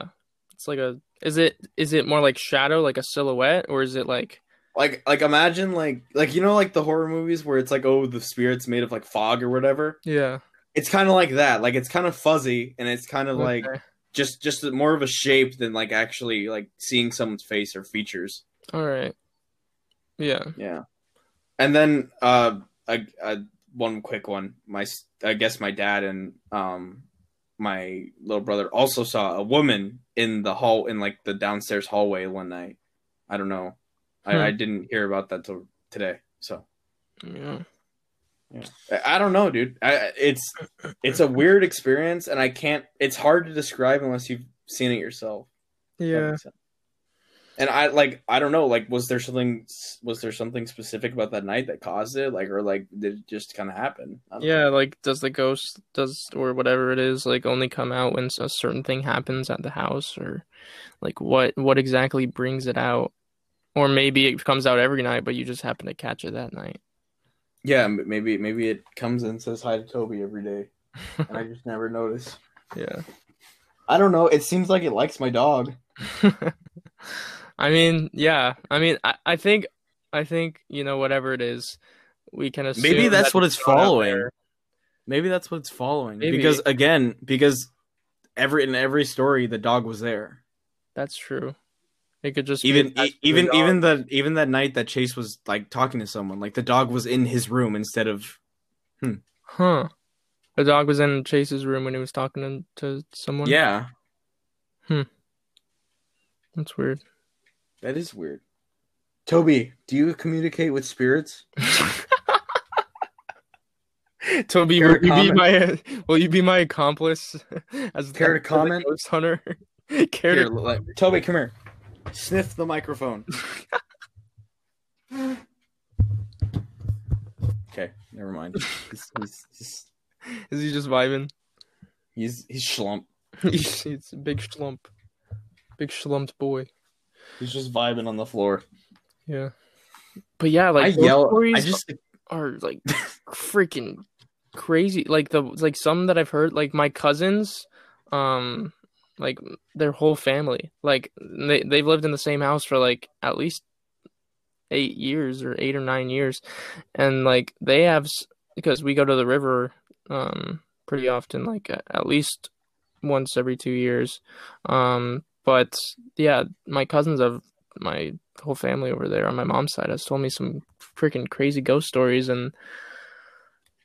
it's like a is it is it more like shadow like a silhouette or is it like like like imagine like like you know like the horror movies where it's like oh the spirit's made of like fog or whatever? Yeah. It's kind of like that. Like it's kind of fuzzy and it's kind of like just just more of a shape than like actually like seeing someone's face or features. All right. Yeah. Yeah, and then uh, a, a one quick one. My I guess my dad and um my little brother also saw a woman in the hall in like the downstairs hallway one night. I don't know. Hmm. I, I didn't hear about that till today. So yeah I, I don't know, dude. I, it's it's a weird experience, and I can't. It's hard to describe unless you've seen it yourself. Yeah. And I like I don't know like was there something was there something specific about that night that caused it like or like did it just kind of happen? Yeah know. like does the ghost does or whatever it is like only come out when a certain thing happens at the house or like what what exactly brings it out or maybe it comes out every night but you just happen to catch it that night yeah maybe maybe it comes and says hi to Toby every day and I just never notice. yeah I don't know. It seems like it likes my dog. I mean, yeah. I mean, I, I think, I think you know, whatever it is, we can assume. Maybe that's that what it's following. Maybe that's what it's following Maybe. because again because every in every story the dog was there. That's true. It could just be Even to the even even the even that night that Chase was like talking to someone like the dog was in his room instead of huh. The dog was in Chase's room when he was talking to, to someone. yeah. Hmm. That's weird. That is weird. Toby, do you communicate with spirits? Toby, Care will to you be my will you be my accomplice as Care to the comment? ghost hunter? Care Here, to let- Toby, come here. Sniff the microphone. okay, never mind. He's he's he's, Is he just vibing? he's, he's schlump. He's, he's a big schlump. big schlumped boy. He's just vibing on the floor. Yeah. But yeah, like I yell. stories I just are like freaking crazy. Like the like some that I've heard, like my cousins, um, like their whole family, like they they've lived in the same house for like at least eight years or eight or nine years, and like they have because we go to the river, um, pretty often, like at, at least once every two years, um. But yeah, my cousins have my whole family over there on my mom's side has told me some freaking crazy ghost stories and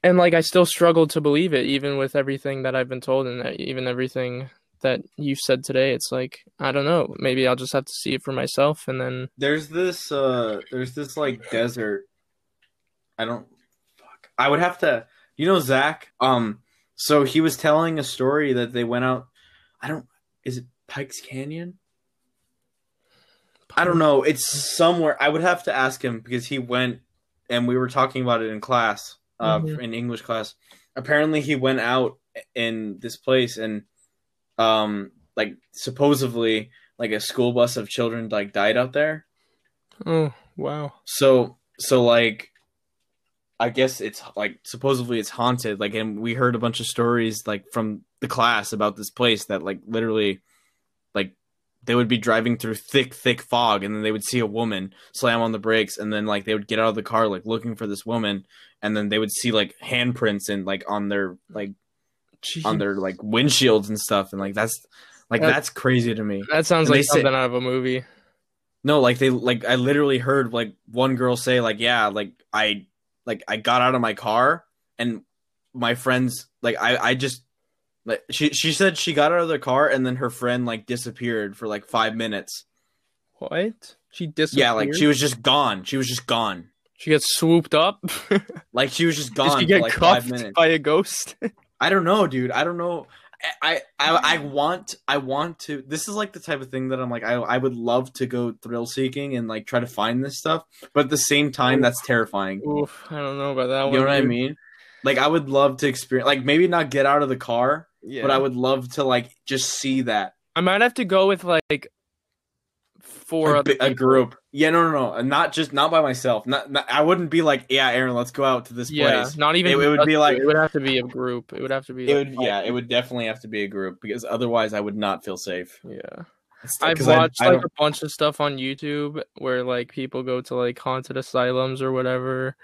and like I still struggle to believe it even with everything that I've been told and even everything that you've said today it's like I don't know maybe I'll just have to see it for myself and then there's this uh there's this like desert. I don't fuck. I would have to you know Zach? Um so he was telling a story that they went out I don't is it Pikes Canyon? I don't know. It's somewhere. I would have to ask him because he went and we were talking about it in class, uh, Mhm. in English class. Apparently, he went out in this place and, um, like supposedly, like a school bus of children like died out there. oh wow So, so like, I guess it's like supposedly it's haunted. Like, and we heard a bunch of stories like from the class about this place that like literally, they would be driving through thick, thick fog, and then they would see a woman slam on the brakes, and then like they would get out of the car like looking for this woman, and then they would see like handprints and like on their like on their like windshields and stuff, and like that's like That- that's crazy to me. that sounds and like they say- something out of a movie No, like they like I literally heard like one girl say like yeah, like I like I got out of my car and my friends like I I just like she she said she got out of the car and then her friend like disappeared for like 5 minutes. what she disappeared Yeah, like she was just gone. She was just gone. she gets swooped up Like she was just did gone she for get like 5 cuffed minutes. by a ghost I don't know, dude. I don't know. I, I I want I want to. This is like the type of thing that I'm like I I would love to go thrill seeking and like try to find this stuff, but at the same time that's terrifying. Oof, I don't know about that one You know what I mean? Like I would love to experience like maybe not get out of the car, yeah but I would love to like just see that. I might have to go with like four a, bi- a group. Yeah, no, no, no, not just not by myself. Not, not I wouldn't be like, yeah, Aaron, let's go out to this Yeah, place. not even. It- it would be like- it would have to be a group. It would have to be. It like would, yeah, it would definitely have to be a group because otherwise I would not feel safe. Yeah. I've watched I like a bunch of stuff on YouTube where like people go to like haunted asylums or whatever.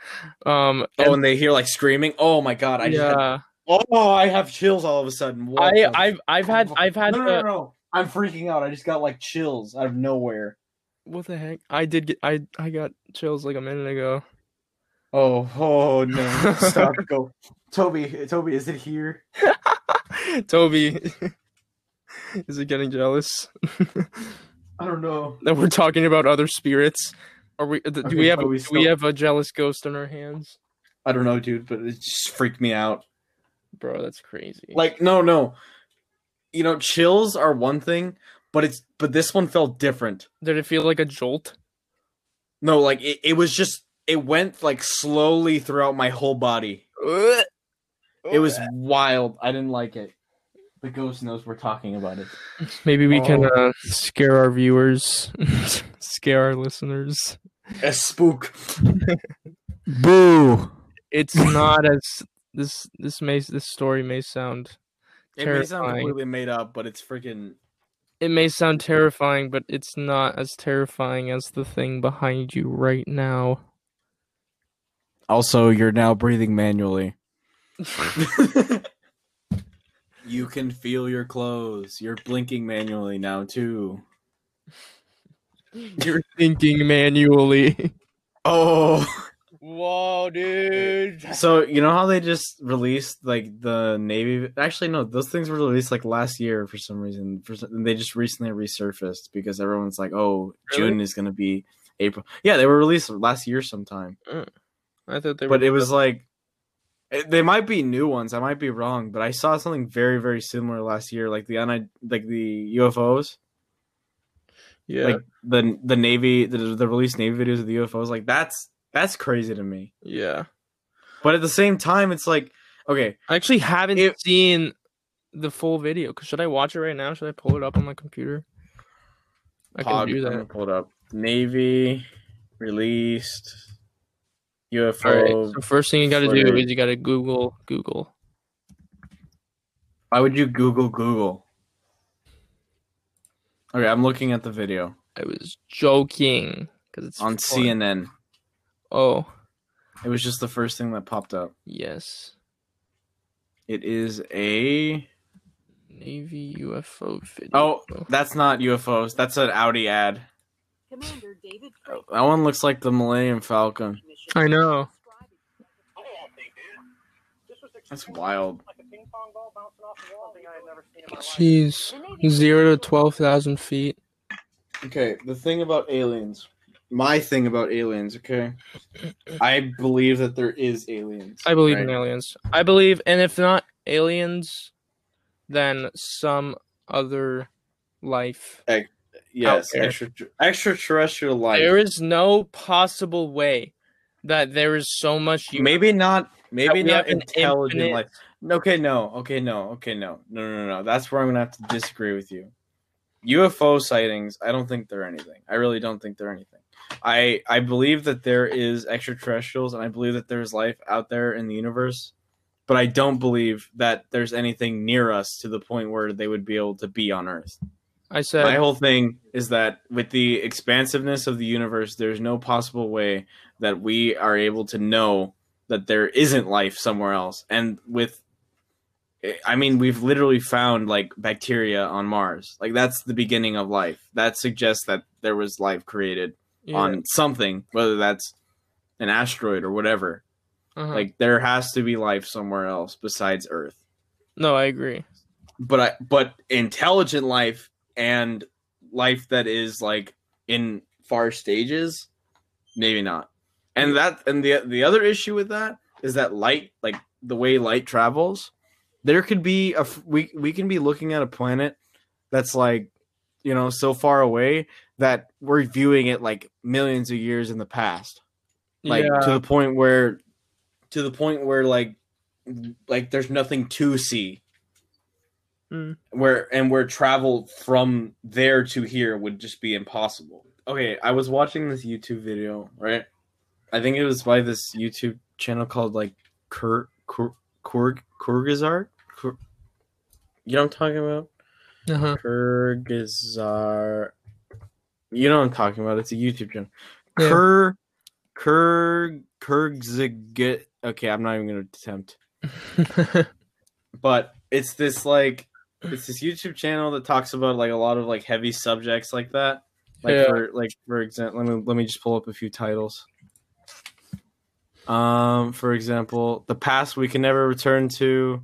Um, oh, and- and they hear like screaming. Oh my god, I just had, yeah, oh, I have chills all of a sudden. What I the- I've I've had oh, I've had no, no, no, no, I'm freaking out. I just got like chills out of nowhere. what the heck? I did get I I got chills like a minute ago. Oh, oh no! Stop. Go, Toby. Toby, is it here? Toby, is it getting jealous I don't know. that we're talking about other spirits? Are we? Do Okay, we have? Do we have a jealous ghost in our hands, I don't know, dude, but it just freaked me out. Bro? That's crazy. Like, no, no. You know, chills are one thing, but it's but this one felt different. Did it feel like a jolt? No, like it, it was just it went like slowly throughout my whole body. It was wild. I didn't like it. The ghost knows we're talking about it. Maybe we can Oh. uh, scare our viewers, scare our listeners. A spook. Boo. It's not as this this may this story may sound terrifying. It may sound Terrifying. completely made up, but it's freaking. it may sound terrifying, but it's not as terrifying as the thing behind you right now. Also, you're now breathing manually. you can feel your clothes. You're blinking manually now too. You're thinking manually. Oh. Whoa, dude. So you know how they just released like the Navy? Actually, no, those things were released like last year for some reason. For some, they just recently resurfaced because everyone's like, "Oh, Really? June is gonna be April." Yeah, they were released last year sometime, uh, I thought they were. but it was like it- they might be new ones. I might be wrong, but I saw something very very similar last year, like the un- like the UFOs, yeah, like the the Navy the the released Navy videos of the UFOs. Like that's that's crazy to me. yeah. But at the same time, it's like okay. I actually haven't If- seen the full video. 'cause Should I watch it right now? Should I pull it up on my computer? I can do that. pull it up. Navy released UFO. Right. So first thing you got to do is you got to Google Google. Why would you Google Google? Okay, I'm looking at the video I was joking because it's on fun. CNN. Oh It was just the first thing that popped up. yes, It is a. Navy UFO video. Oh, that's not UFOs. That's an Audi ad. Commander David Freight. That one looks like the Millennium Falcon. I know. That's wild. Jeez, zero to twelve thousand feet. Okay, the thing about aliens. My thing about aliens, okay? I believe that there is aliens. I believe right? in aliens. I believe, and if not aliens, then some other life. Yes, extra, extraterrestrial life. There is no possible way that there is so much. maybe not maybe not intelligent infinite- life okay no okay no okay no no no no no that's where i'm gonna have to disagree with you ufo sightings i don't think they're anything i really don't think they're anything i i believe that there is extraterrestrials and i believe that there's life out there in the universe but i don't believe that there's anything near us to the point where they would be able to be on earth I said my whole thing is that with the expansiveness of the universe, there's no possible way that we are able to know that there isn't life somewhere else. And with, I mean, we've literally found like bacteria on Mars. Like that's the beginning of life. That suggests that there was life created yeah, on something, whether that's an asteroid or whatever. uh-huh. Like there has to be life somewhere else besides Earth. no, I agree. but I but intelligent life and life that is like in far stages, maybe not. And that and the the other issue with that is that light, like the way light travels, there could be a we we can be looking at a planet that's like you know so far away that we're viewing it like millions of years in the past like yeah, to the point where to the point where like like there's nothing to see Mm. where and where travel from there to here would just be impossible okay i was watching this youtube video right i think it was by this youtube channel called like Kur Kur Kurg Kurgazar Kur, you know what i'm talking about uh-huh. Kurgazar. You know what I'm talking about. It's a YouTube channel. Yeah. Kur Kurgzigit. Okay, I'm not even gonna attempt. But it's this like it's this YouTube channel that talks about like a lot of like heavy subjects like that. Like Yeah. for like for example, let me let me just pull up a few titles. Um, for example, the past we can never return to.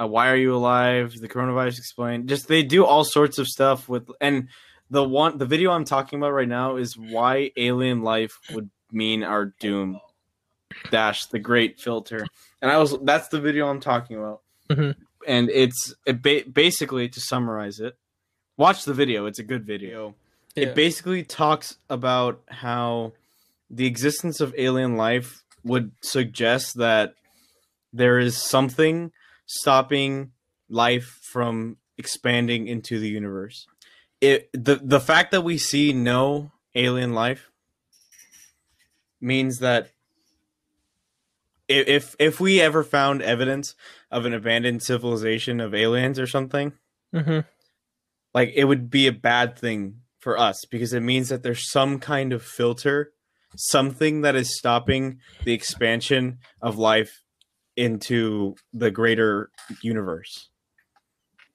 Uh, why are you alive? The coronavirus explained. Just they do all sorts of stuff with and the one the video I'm talking about right now is why alien life would mean our doom. Dash the great filter, and I was that's the video I'm talking about, Mhm. and it's it ba- basically to summarize it. Watch the video; it's a good video. Yeah. It basically talks about how the existence of alien life would suggest that there is something stopping life from expanding into the universe. It the the fact that we see no alien life means that if if we ever found evidence of an abandoned civilization of aliens or something, hmm like it would be a bad thing for us because it means that there's some kind of filter, something that is stopping the expansion of life into the greater universe.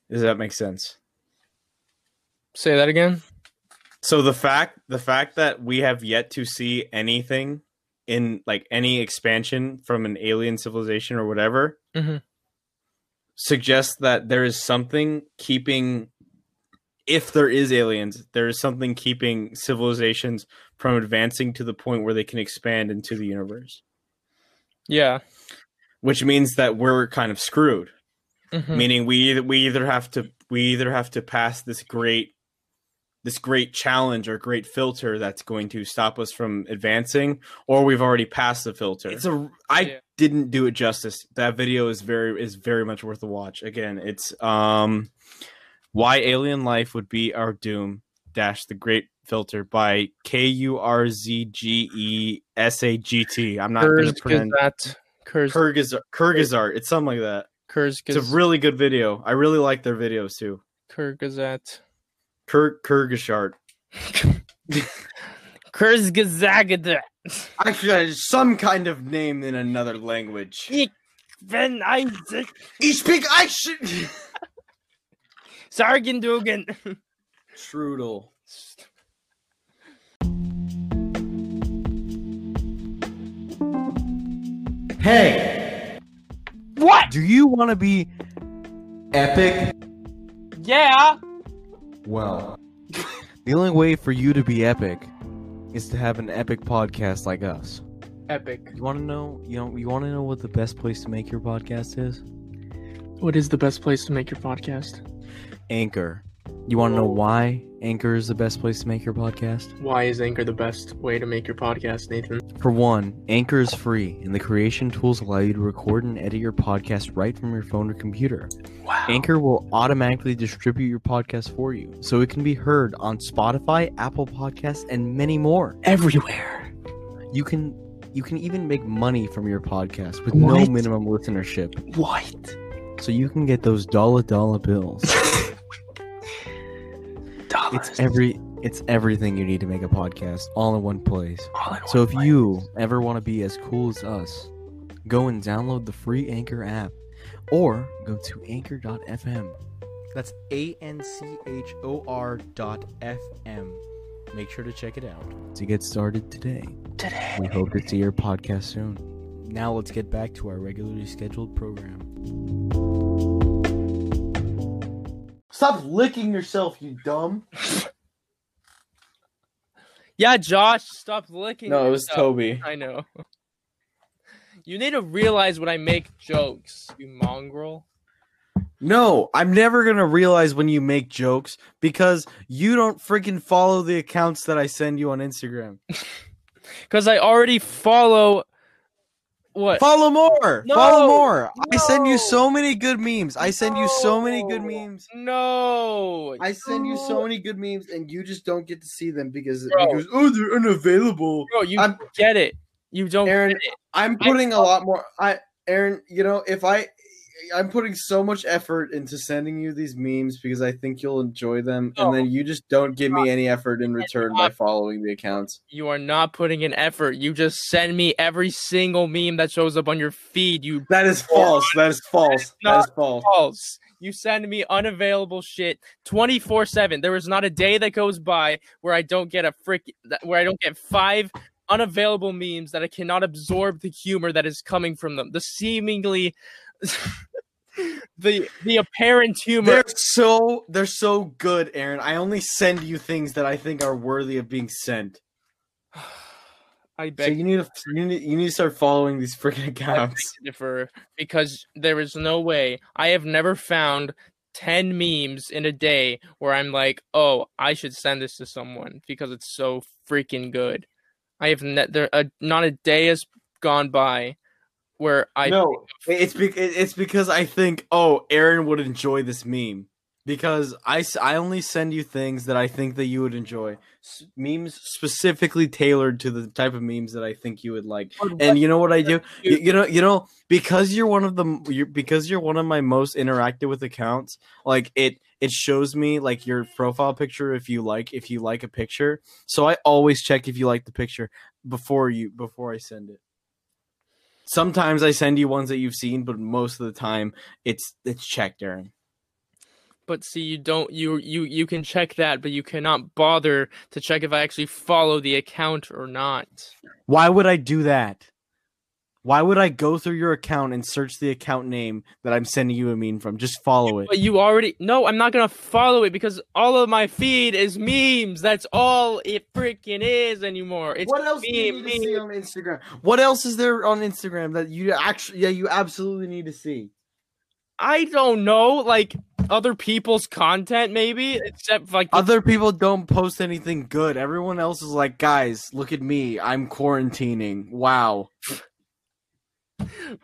Does that make sense? Say that again. So the fact the fact that we have yet to see anything in like any expansion from an alien civilization or whatever Mhm. suggests that there is something keeping if there is aliens there is something keeping civilizations from advancing to the point where they can expand into the universe Yeah. which means that we're kind of screwed Mhm. meaning we we either have to we either have to pass this great this great challenge or great filter that's going to stop us from advancing or we've already passed the filter it's a i Yeah. didn't do it justice that video is very is very much worth a watch again it's um why alien life would be our doom dash the great filter by K U R Z G E S A G T. I'm not going to pronounce Kurzgesagt. Kurz, Kyrgyz Kyrgyzart. It's something like that. It's a really good video. I really like their videos too. Kyrgyzat. Kyr Kyrgyzart. Kurzgesagt. Actually, some kind of name in another language. Wenn Isaac Ich speak Irish. Sargendugen. Strudel. Hey, What? do you want to be epic? Yeah. Well, the only way for you to be epic is to have an epic podcast like us. Epic. You want to know? You know? You want to know what the best place to make your podcast is? What is the best place to make your podcast? Anchor. You want to know why Anchor is the best place to make your podcast? Why is Anchor the best way to make your podcast, Nathan? For one, Anchor is free, and the creation tools allow you to record and edit your podcast right from your phone or computer. Wow. Anchor will automatically distribute your podcast for you, so it can be heard on Spotify, Apple Podcasts, and many more. everywhere. You can you can even make money from your podcast with no minimum listenership, What? so you can get those dollar dollar bills. it's every it's everything you need to make a podcast all in one place. So if you ever want to be as cool as us, go and download the free Anchor app or go to anchor.fm. That's A N C H O R dot FM. Make sure to check it out to get started today. today. We hope to see your podcast soon. Now let's get back to our regularly scheduled program. Stop licking yourself, you dumb. Yeah, Josh, stop licking. No, it was. Toby. I know. You need to realize when I make jokes, you mongrel. No, I'm never gonna realize when you make jokes because you don't freaking follow the accounts that I send you on Instagram. Because I already follow. What? Follow more. No, follow more. I send you so many good memes. I send you so many good memes. No. I send you so many good memes, and you just don't get to see them because, because oh they're unavailable. Bro, you I'm- get it. You don't Aaron. I'm putting a lot more. I Aaron, you know, if I, I'm putting so much effort into sending you these memes because I think you'll enjoy them, No. and then you just don't give me any effort in return by following the accounts. You are not putting in effort. You just send me every single meme that shows up on your feed. You That is false. That is false. That is false. false. You send me unavailable shit 24/7. There is not a day that goes by where I don't get a frick where I don't get five unavailable memes that I cannot absorb the humor that is coming from them. The seemingly the the apparent humor. They're so they're so good, Aaron. I only send you things that I think are worthy of being sent. I So beg you need to you need, you need to start following these freaking accounts. differ because there is no way I have never found 10 memes in a day where I'm like, oh, I should send this to someone because it's so freaking good. I have ne- there uh, not a day has gone by where I no, it's be- it's because I think oh Aaron would enjoy this meme because I I only send you things that I think that you would enjoy S- memes specifically tailored to the type of memes that I think you would like. And you know what I do? You, you know, you know, because you're one of the you're, because you're one of my most interactive with accounts. Like it, it shows me like your profile picture if you like if you like a picture. So I always check if you like the picture before you before I send it. Sometimes I send you ones that you've seen, but most of the time it's it's checked, Aaron. but see you don't you you you can check that but you cannot bother to check if I actually follow the account or not. Why would I do that? Why would I go through your account and search the account name that I'm sending you a meme from? Just follow it. But you already no, I'm not gonna follow it because all of my feed is memes. That's all it freaking is anymore. It's what else do you meme, need to see on Instagram? What else is there on Instagram that you actually, yeah, you absolutely need to see? I don't know, like other people's content, maybe. Except like Other people don't post anything good. Everyone else is like, guys, look at me. I'm quarantining. Wow.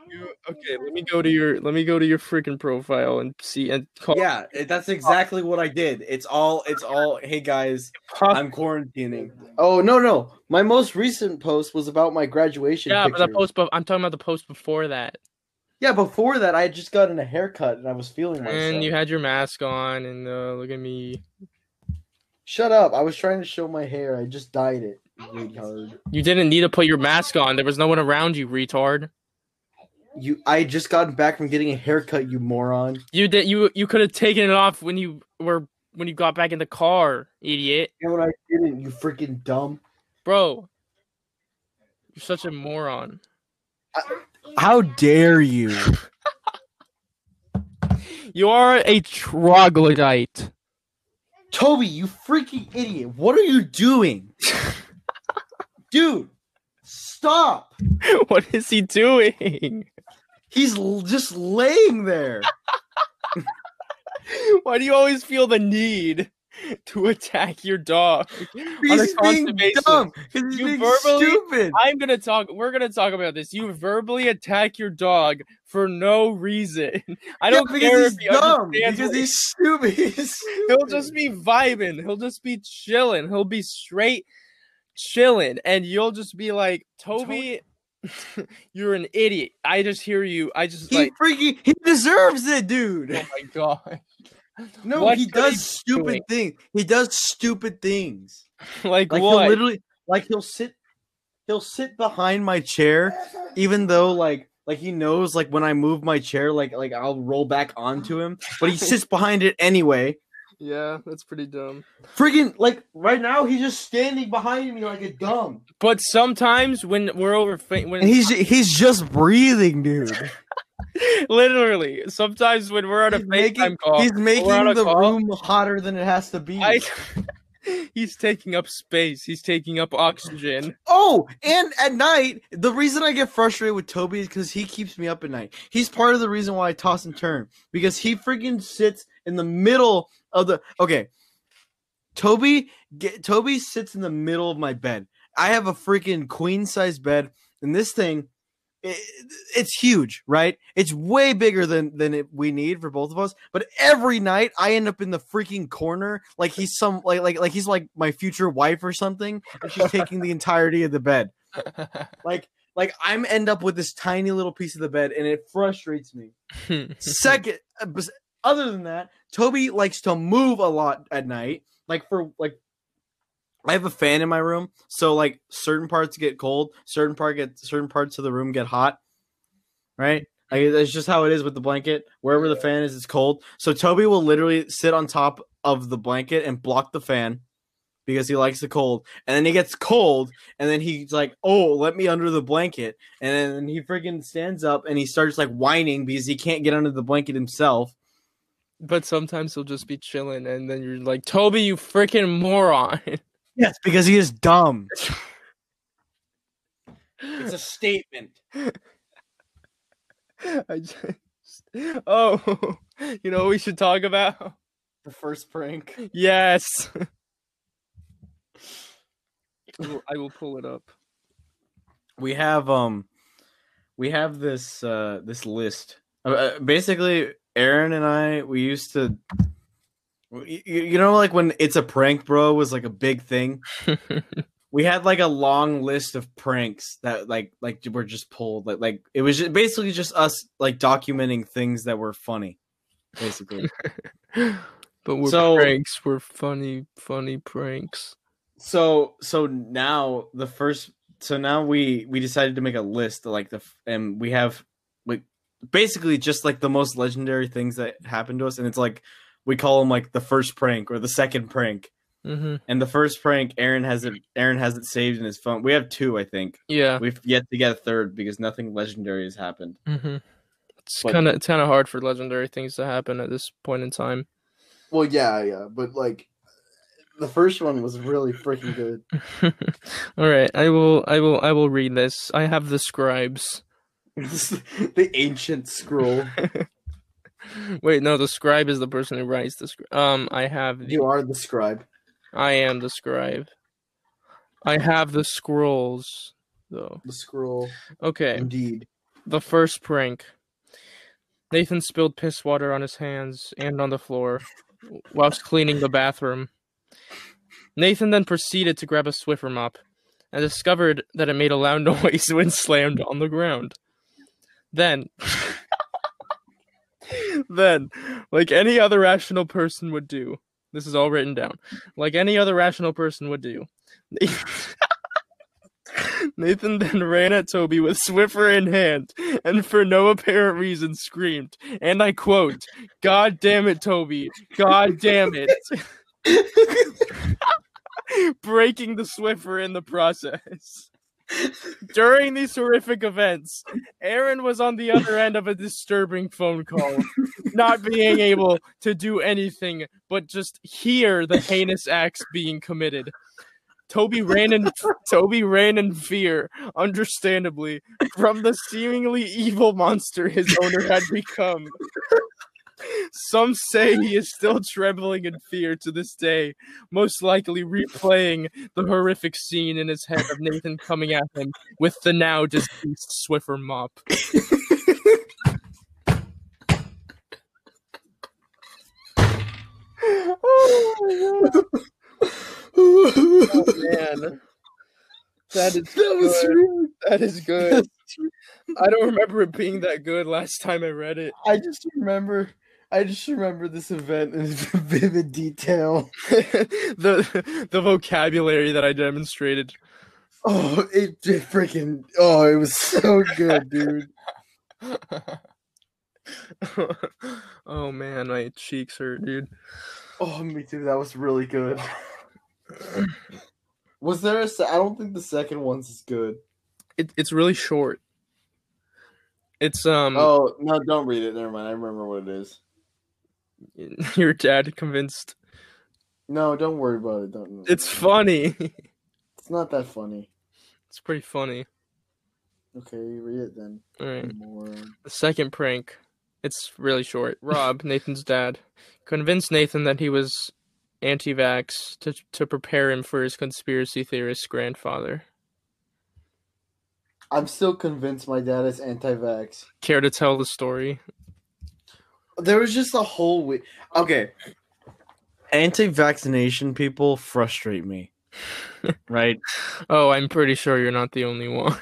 You, okay, let me go to your let me go to your freaking profile and see and call. Yeah, that's exactly what I did. It's all. It's all. Hey guys, I'm quarantining. Oh no no! My most recent post was about my graduation. yeah, but the pictures. post. But I'm talking about the post before that, Yeah, before that, I had just gotten a haircut and I was feeling myself. and you had your mask on, and uh, look at me. Shut up! I was trying to show my hair. I just dyed it. Retard. You didn't need to put your mask on. There was no one around you, retard. You. I just gotten back from getting a haircut. You moron. You did. You you could have taken it off when you were when you got back in the car, idiot, You know what I didn't? You freaking dumb. bro. You're such a moron. How dare you? You are a troglodyte. Toby, you freaking idiot! What are you doing, dude? Stop! what is he doing? He's l- just laying there. Why do you always feel the need to attack your dog? He's being constant basis? dumb. 'cause He's You being verbally- stupid. I'm gonna talk. We're gonna talk about this. You verbally attack your dog for no reason. I don't yeah, care because if he's he dumb. understands. Because he's stupid. He's He'll just be vibing. He'll just be chilling. He'll be straight chilling, and you'll just be like, Toby, you're an idiot. I just hear you. I just He like, freaking he deserves it, dude. oh my god. No, What he does he stupid doing? things. He does stupid things. Like, Like what? he'll literally like he'll sit he'll sit behind my chair even though like like he knows like when I move my chair like like I'll roll back onto him, but he sits behind it anyway. Yeah, that's pretty dumb. Freaking like right now he's just standing behind me like a dumb. But sometimes when we're over, when And he's he's just breathing, dude. literally, sometimes when we're on a He's FaceTime making, call, he's making the call, room hotter than it has to be. I, he's taking up space. He's taking up oxygen. Oh, and at night, the reason I get frustrated with Toby is because he keeps me up at night. He's part of the reason why I toss and turn because he freaking sits in the middle of the. Okay, Toby, get, Toby sits in the middle of my bed. I have a freaking queen size bed, and this thing, it's huge, right? It's way bigger than than it, we need for both of us. But every night, I end up in the freaking corner, like he's some like like like he's like my future wife or something, and she's taking the entirety of the bed. Like like I'm end up with this tiny little piece of the bed, and it frustrates me. Second, uh, other than that, Toby likes to move a lot at night. Like for like, I have a fan in my room, so like certain parts get cold, certain part get certain parts of the room get hot. Right, like that's just how it is with the blanket. Wherever the fan is, it's cold. So Toby will literally sit on top of the blanket and block the fan because he likes the cold. And then he gets cold, and then he's like, "Oh, let me under the blanket." And then he freaking stands up and he starts like whining because he can't get under the blanket himself. but sometimes he'll just be chilling, and then you're like, Toby, you freaking moron. Yes, because he is dumb. It's a statement. I just, oh, you know what we should talk about? The first prank. Yes. I will- I will pull it up. We have um, we have this uh this list. Uh, Uh, basically, Aaron and I we used to. You, you know, like when it's a prank, bro, was like a big thing. we had like a long list of pranks that like like were just pulled like like it was just, basically just us like documenting things that were funny basically but we're So- pranks. We're funny, funny pranks. so so now the first so now we we decided to make a list of, like the and we have like basically just like the most legendary things that happened to us and it's like we call them like the first prank or the second prank Mm-hmm. and the first prank aaron has it aaron has it saved in his phone we have two i think Yeah. we've yet to get a third because nothing legendary has happened Mm-hmm. It's kind of it's kind of hard for legendary things to happen at this point in time. Well, yeah, yeah, but like the first one was really freaking good. All right, I will, I will, I will read this. I have the scribes. the ancient scroll. Wait, no, the scribe is the person who writes the script. Um, I have the, You are the scribe. I am the scribe. I have the scrolls, though. The scroll. Okay, Indeed. The first prank. Nathan spilled piss water on his hands and on the floor whilst cleaning the bathroom. Nathan then proceeded to grab a Swiffer mop and discovered that it made a loud noise when slammed on the ground. Then, then, like any other rational person would do, this is all written down. Like any other rational person would do, Nathan then ran at Toby with Swiffer in hand and for no apparent reason screamed, and I quote, God damn it, Toby. God damn it. Breaking the Swiffer in the process. During these horrific events, Aaron was on the other end of a disturbing phone call, not being able to do anything but just hear the heinous acts being committed. Toby ran in Toby ran in fear, understandably, from the seemingly evil monster his owner had become. Some say he is still trembling in fear to this day, most likely replaying the horrific scene in his head of Nathan coming at him with the now deceased Swiffer mop. Oh man. That is good. That is good. I don't remember it being that good last time I read it. I just remember. I just remember this event in vivid detail. the the vocabulary that I demonstrated. Oh, it, it freaking. Oh, it was so good, dude. oh man, my cheeks hurt, dude. Oh, me too. That was really good. Was there a? se- I don't think the second one's as good. It, it's really short. It's um Oh no! Don't read it. Never mind. I remember what it is. your dad convinced. No, don't worry about it. Don't. It's funny. It's not that funny. it's pretty funny. Okay, read it then. All right. More. The second prank. It's really short. Rob, Nathan's dad, convinced Nathan that he was anti-vax to to prepare him for his conspiracy theorist grandfather. I'm still convinced my dad is anti-vax. Care to tell the story? There was just a whole week. Okay. Anti-vaccination people frustrate me. right? Oh, I'm pretty sure you're not the only one.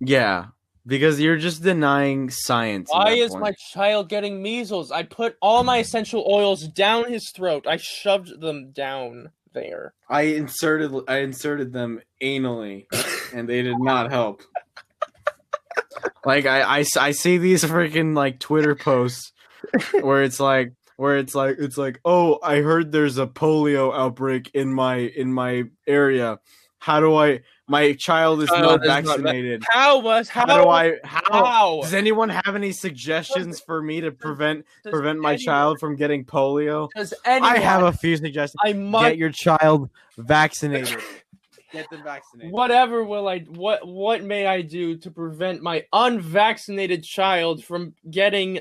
Yeah, because you're just denying science. at Why that is point. my child getting measles? I put all my essential oils down his throat. I shoved them down there. I inserted I inserted them anally, and they did not help. like I, I I see these freaking like Twitter posts where it's like where it's like it's like oh I heard there's a polio outbreak in my in my area. How do I? My child is Child not is not vaccinated. How was how, how do I? How? how? Does anyone have any suggestions for me to prevent Does prevent my anyone- child from getting polio? Does anyone? I have a few suggestions. I must. Get your child vaccinated. Get them vaccinated. Whatever will I? What what may I do to prevent my unvaccinated child from getting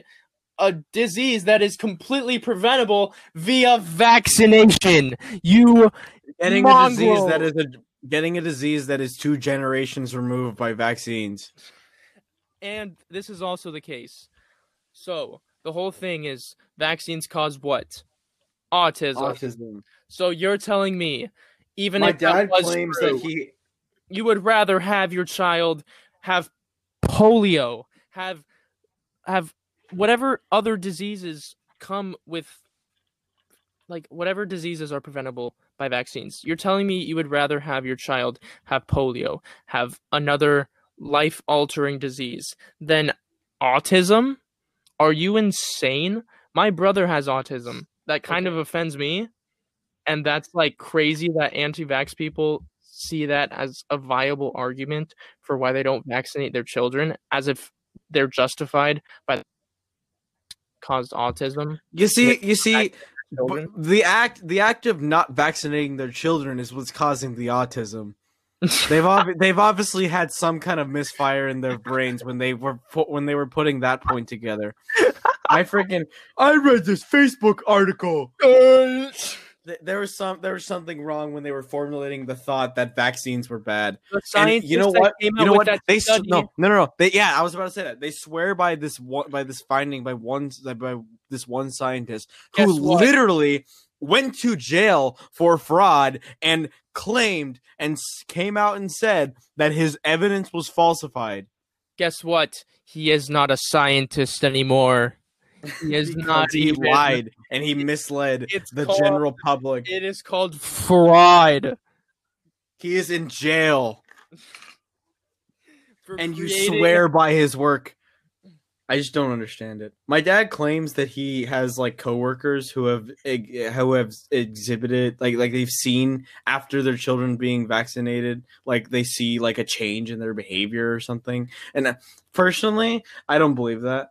a disease that is completely preventable via vaccination? You Getting a disease that is a getting a disease that is two generations removed by vaccines. and this is also the case. So the whole thing is vaccines cause what? Autism. Autism. So you're telling me, even My if that dad was claims true, that he you would rather have your child have polio, have have whatever other diseases come with like whatever diseases are preventable by vaccines. You're telling me you would rather have your child have polio, have another life-altering disease than autism? Are you insane? My brother has autism. That kind of offends me. And that's like crazy that anti-vax people see that as a viable argument for why they don't vaccinate their children as if they're justified by caused autism You see you see the act the act of not vaccinating their children is what's causing the autism. They've ob- they've obviously had some kind of misfire in their brains when they were pu- when they were putting that point together. I freaking I read this Facebook article. Uh, th- there was some there was something wrong when they were formulating the thought that vaccines were bad. And you know what? came You out know with what? that They study- no no no no. They yeah, I was about to say that. They swear by this one by this finding by one by this one scientist Guess who what? literally went to jail for fraud and claimed and came out and said that his evidence was falsified. Guess what? He is not a scientist anymore. He is not he even- lied and he misled It's the called- general public. It is called fraud. He is in jail for and you creating- swear by his work. I just don't understand it. My dad claims that he has like coworkers who have who have exhibited like like they've seen after their children being vaccinated, like they see like a change in their behavior or something. And uh, personally, I don't believe that.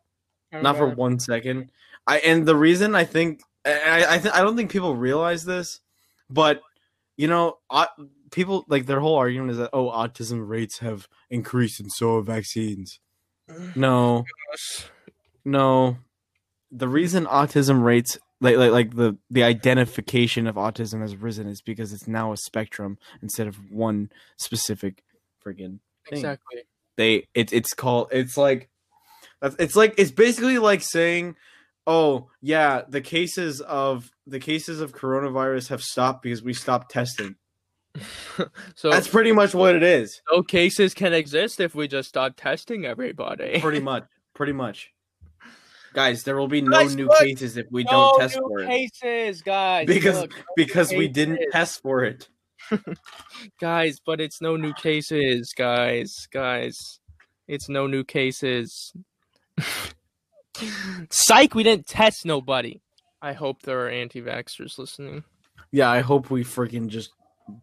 Not for one second. I and the reason I think I I, th- I don't think people realize this, but you know, people like their whole argument is that oh, autism rates have increased and so have vaccines. Mm. No, no. The reason autism rates like like like the the identification of autism has risen is because it's now a spectrum instead of one specific friggin' thing Exactly. they it, it's called it's like it's like it's basically like saying oh yeah the cases of the cases of coronavirus have stopped because we stopped testing so that's pretty much what it is no cases can exist if we just stop testing everybody. pretty much pretty much guys there will be no Guys, new look! cases if we no don't test for it cases, guys. Because- look, no because we didn't test for it guys, but it's no new cases, guys, guys. It's no new cases. Psych, we didn't test nobody. I hope there are anti-vaxxers listening. yeah i hope we freaking just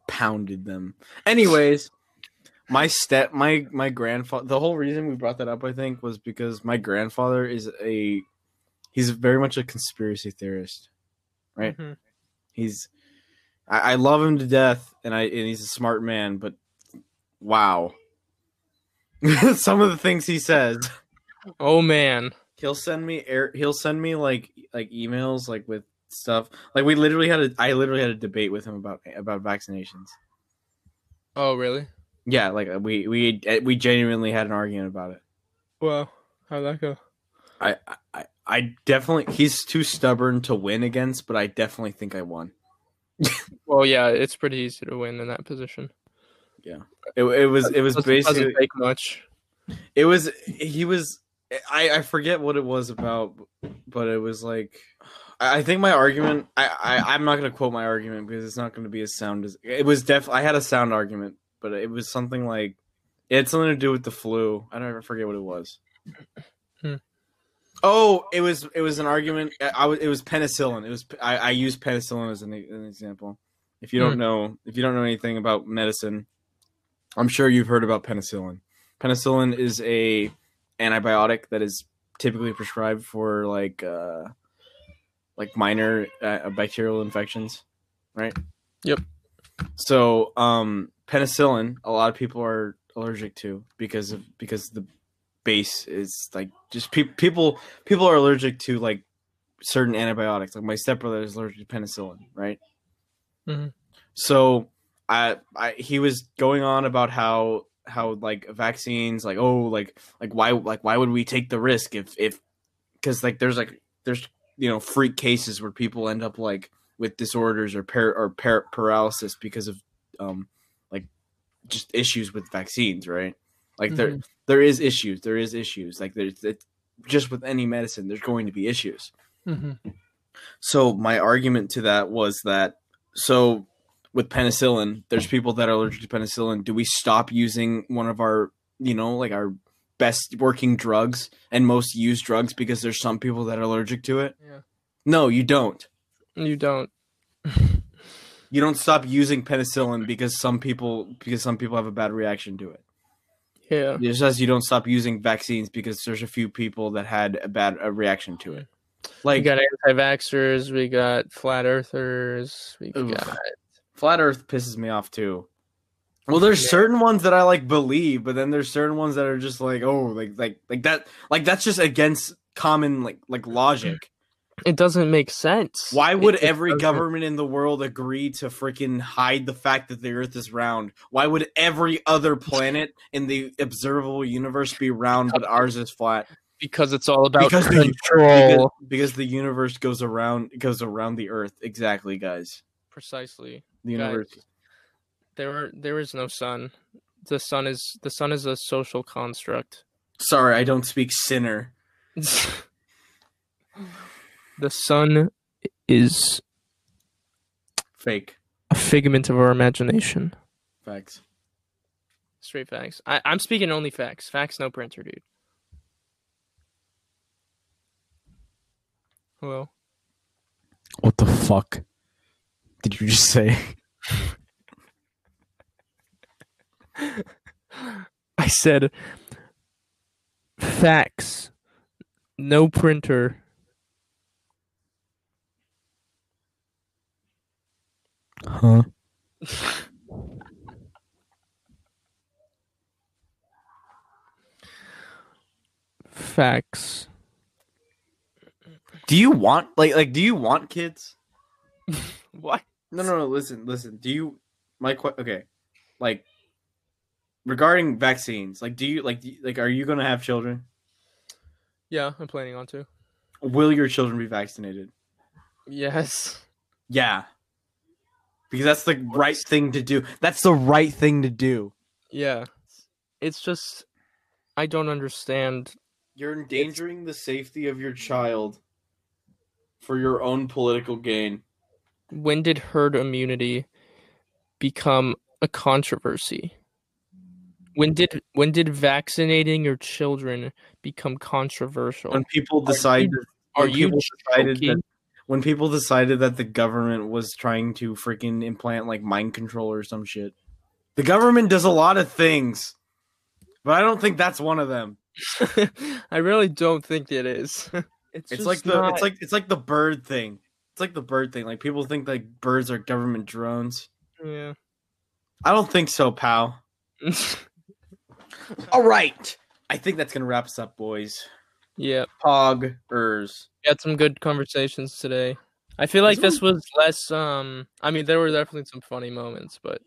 pounded them anyways my step my my grandfather the whole reason we brought that up i think was because my grandfather is a he's very much a conspiracy theorist Right. Mhm. he's I, I love him to death and i and he's a smart man but wow some of the things he says Oh man. he'll send me air he'll send me like like emails like with stuff like we literally had a i literally had a debate with him about about vaccinations Oh really? yeah like we we we genuinely had an argument about it Well, how'd that go? i i i definitely he's too stubborn to win against but i definitely think i won Well, yeah, it's pretty easy to win in that position. Yeah, it, it was it was Doesn't- basically take much. it was he was i i forget what it was about but it was like i think my argument i, I i'm not going to quote my argument because it's not going to be as sound as it was def i had a sound argument but it was something like it had something to do with the flu. I don't ever forget what it was. Hmm. oh it was it was an argument i, I was it was penicillin. It was i i used penicillin as an, an example. If you don't Hmm. know if you don't know anything about medicine i'm sure you've heard about penicillin. Penicillin is a antibiotic that is typically prescribed for like uh like minor uh, bacterial infections right Yep. so um penicillin a lot of people are allergic to because of because the base is like just pe- people people are allergic to like certain antibiotics like my stepbrother is allergic to penicillin right Mhm. so I, I he was going on about how how like vaccines like oh like like why like why would we take the risk if if because like there's like there's you know freak cases where people end up like with disorders or par- or par- paralysis because of um like just issues with vaccines right? Like there there is issues there is issues. Like there's it's just with any medicine there's going to be issues. Mhm. so my argument to that was that so with penicillin, there's mm. people that are allergic to penicillin. Do we stop using one of our, you know, like our best working drugs and most used drugs because there's some people that are allergic to it? Yeah. No, you don't. You don't. You don't stop using penicillin because some people because some people have a bad reaction to it. Yeah. Just as you don't stop using vaccines because there's a few people that had a bad a reaction to it. Like We got anti-vaxxers. We got flat earthers. We got flat earth pisses me off too well there's Yeah. certain ones that i like believe but then there's certain ones that are just like oh like like like that like that's just against common like like logic It doesn't make sense. Why would It- every government in the world agree to freaking hide the fact that the Earth is round? Why would every other planet in the observable universe be round but ours is flat? Because it's all about Because the- control. Because, because the universe goes around goes around the Earth. Exactly, guys. Precisely. The universe. There are there is no sun. The sun is the sun is a social construct. Sorry, I don't speak sinner. the sun is Fake a figment of our imagination. facts. Straight facts. I, I'm speaking only facts. Facts, no printer, dude. Hello. What the fuck did you just say? I said facts, no printer. Huh? Facts. Do you want like like do you want kids? What? No, no, no. Listen, listen. Do you my que- okay? Like regarding vaccines, like do you like do you- like are you gonna have children? Yeah, I'm planning on to. Will your children be vaccinated? Yes. Yeah, because that's the right thing to do. That's the right thing to do. Yeah. It's just I don't understand. You're endangering the safety of your child for your own political gain. When did herd immunity become a controversy? When did when did vaccinating your children become controversial? When people decide, you- Are you people decided that when people decided that the government was trying to freaking implant like mind control or some shit. The government does a lot of things, but I don't think that's one of them. I really don't think it is. It's, It's just like the not- it's like it's like the bird thing. It's like the bird thing. Like people think like birds are government drones. yeah. I don't think so, pal. All right. I think that's gonna wrap us up, boys. yeah. Poggers. We had some good conversations today. I feel like this was less um I mean there were definitely some funny moments, but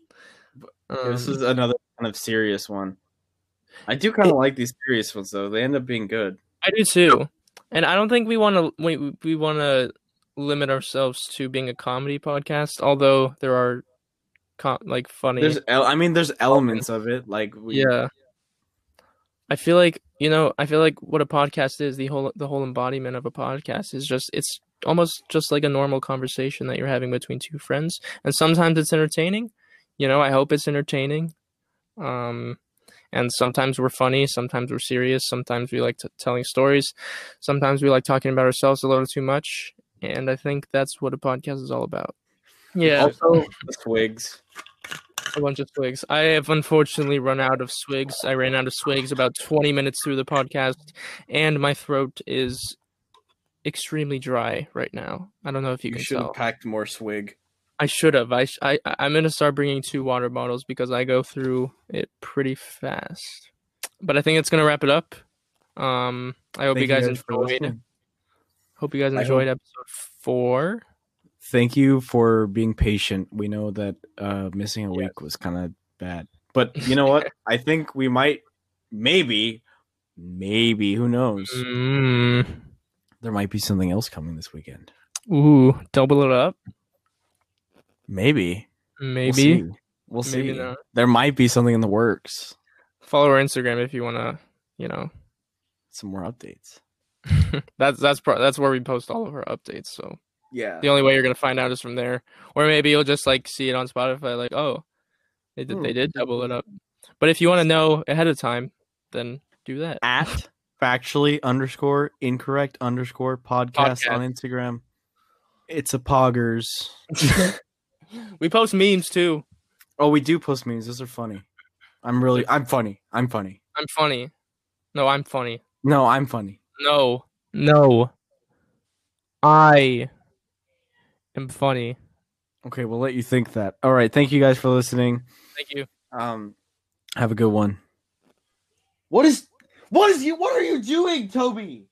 um, this is another kind of serious one. I do kind of like these serious ones though. They end up being good. I do too. And I don't think we want to we we want to limit ourselves to being a comedy podcast, although there are com- like funny There's, el- I mean, there's elements of it. Like, we, Yeah. I feel like you know. I feel like what a podcast is the whole the whole embodiment of a podcast is just it's almost just like a normal conversation that you're having between two friends, and sometimes it's entertaining. You know, I hope it's entertaining. Um, and sometimes we're funny, sometimes we're serious, sometimes we like t- telling stories, sometimes we like talking about ourselves a little too much, and I think that's what a podcast is all about. Yeah, Also, swigs. a bunch of swigs. I have unfortunately run out of swigs. I ran out of swigs about 20 minutes through the podcast, and my throat is extremely dry right now. I don't know if you, You can should tell. have packed more swig. I should have. I, sh- I I'm gonna start bringing two water bottles because I go through it pretty fast. But I think it's gonna wrap it up. Um, I hope Thank you guys for enjoyed. Hope you guys enjoyed episode four. Thank you for being patient. We know that uh, missing a week was kind of bad. But you know what? I think we might, maybe, maybe, who knows? Mm. There might be something else coming this weekend. Ooh, double it up. Maybe. Maybe. We'll see. We'll see. Maybe not. There might be something in the works. Follow our Instagram if you wanna, you know, Some more updates. that's that's pro- that's where we post all of our updates. So Yeah. the only way you're gonna find out is from there, or maybe you'll just like see it on Spotify, like oh, they did they Hmm. did double it up. But if you want to know ahead of time, then do that. At factually underscore incorrect underscore podcast, on Instagram. It's a poggers. we post memes too. Oh, we do post memes. Those are funny. I'm really, I'm funny. I'm funny. I'm funny. No, I'm funny. No, I'm funny. No, no, I am funny. Okay, we'll let you think that. All right. Thank you guys for listening. Thank you. Um, Have a good one. what is, what is you, what are you doing, Toby?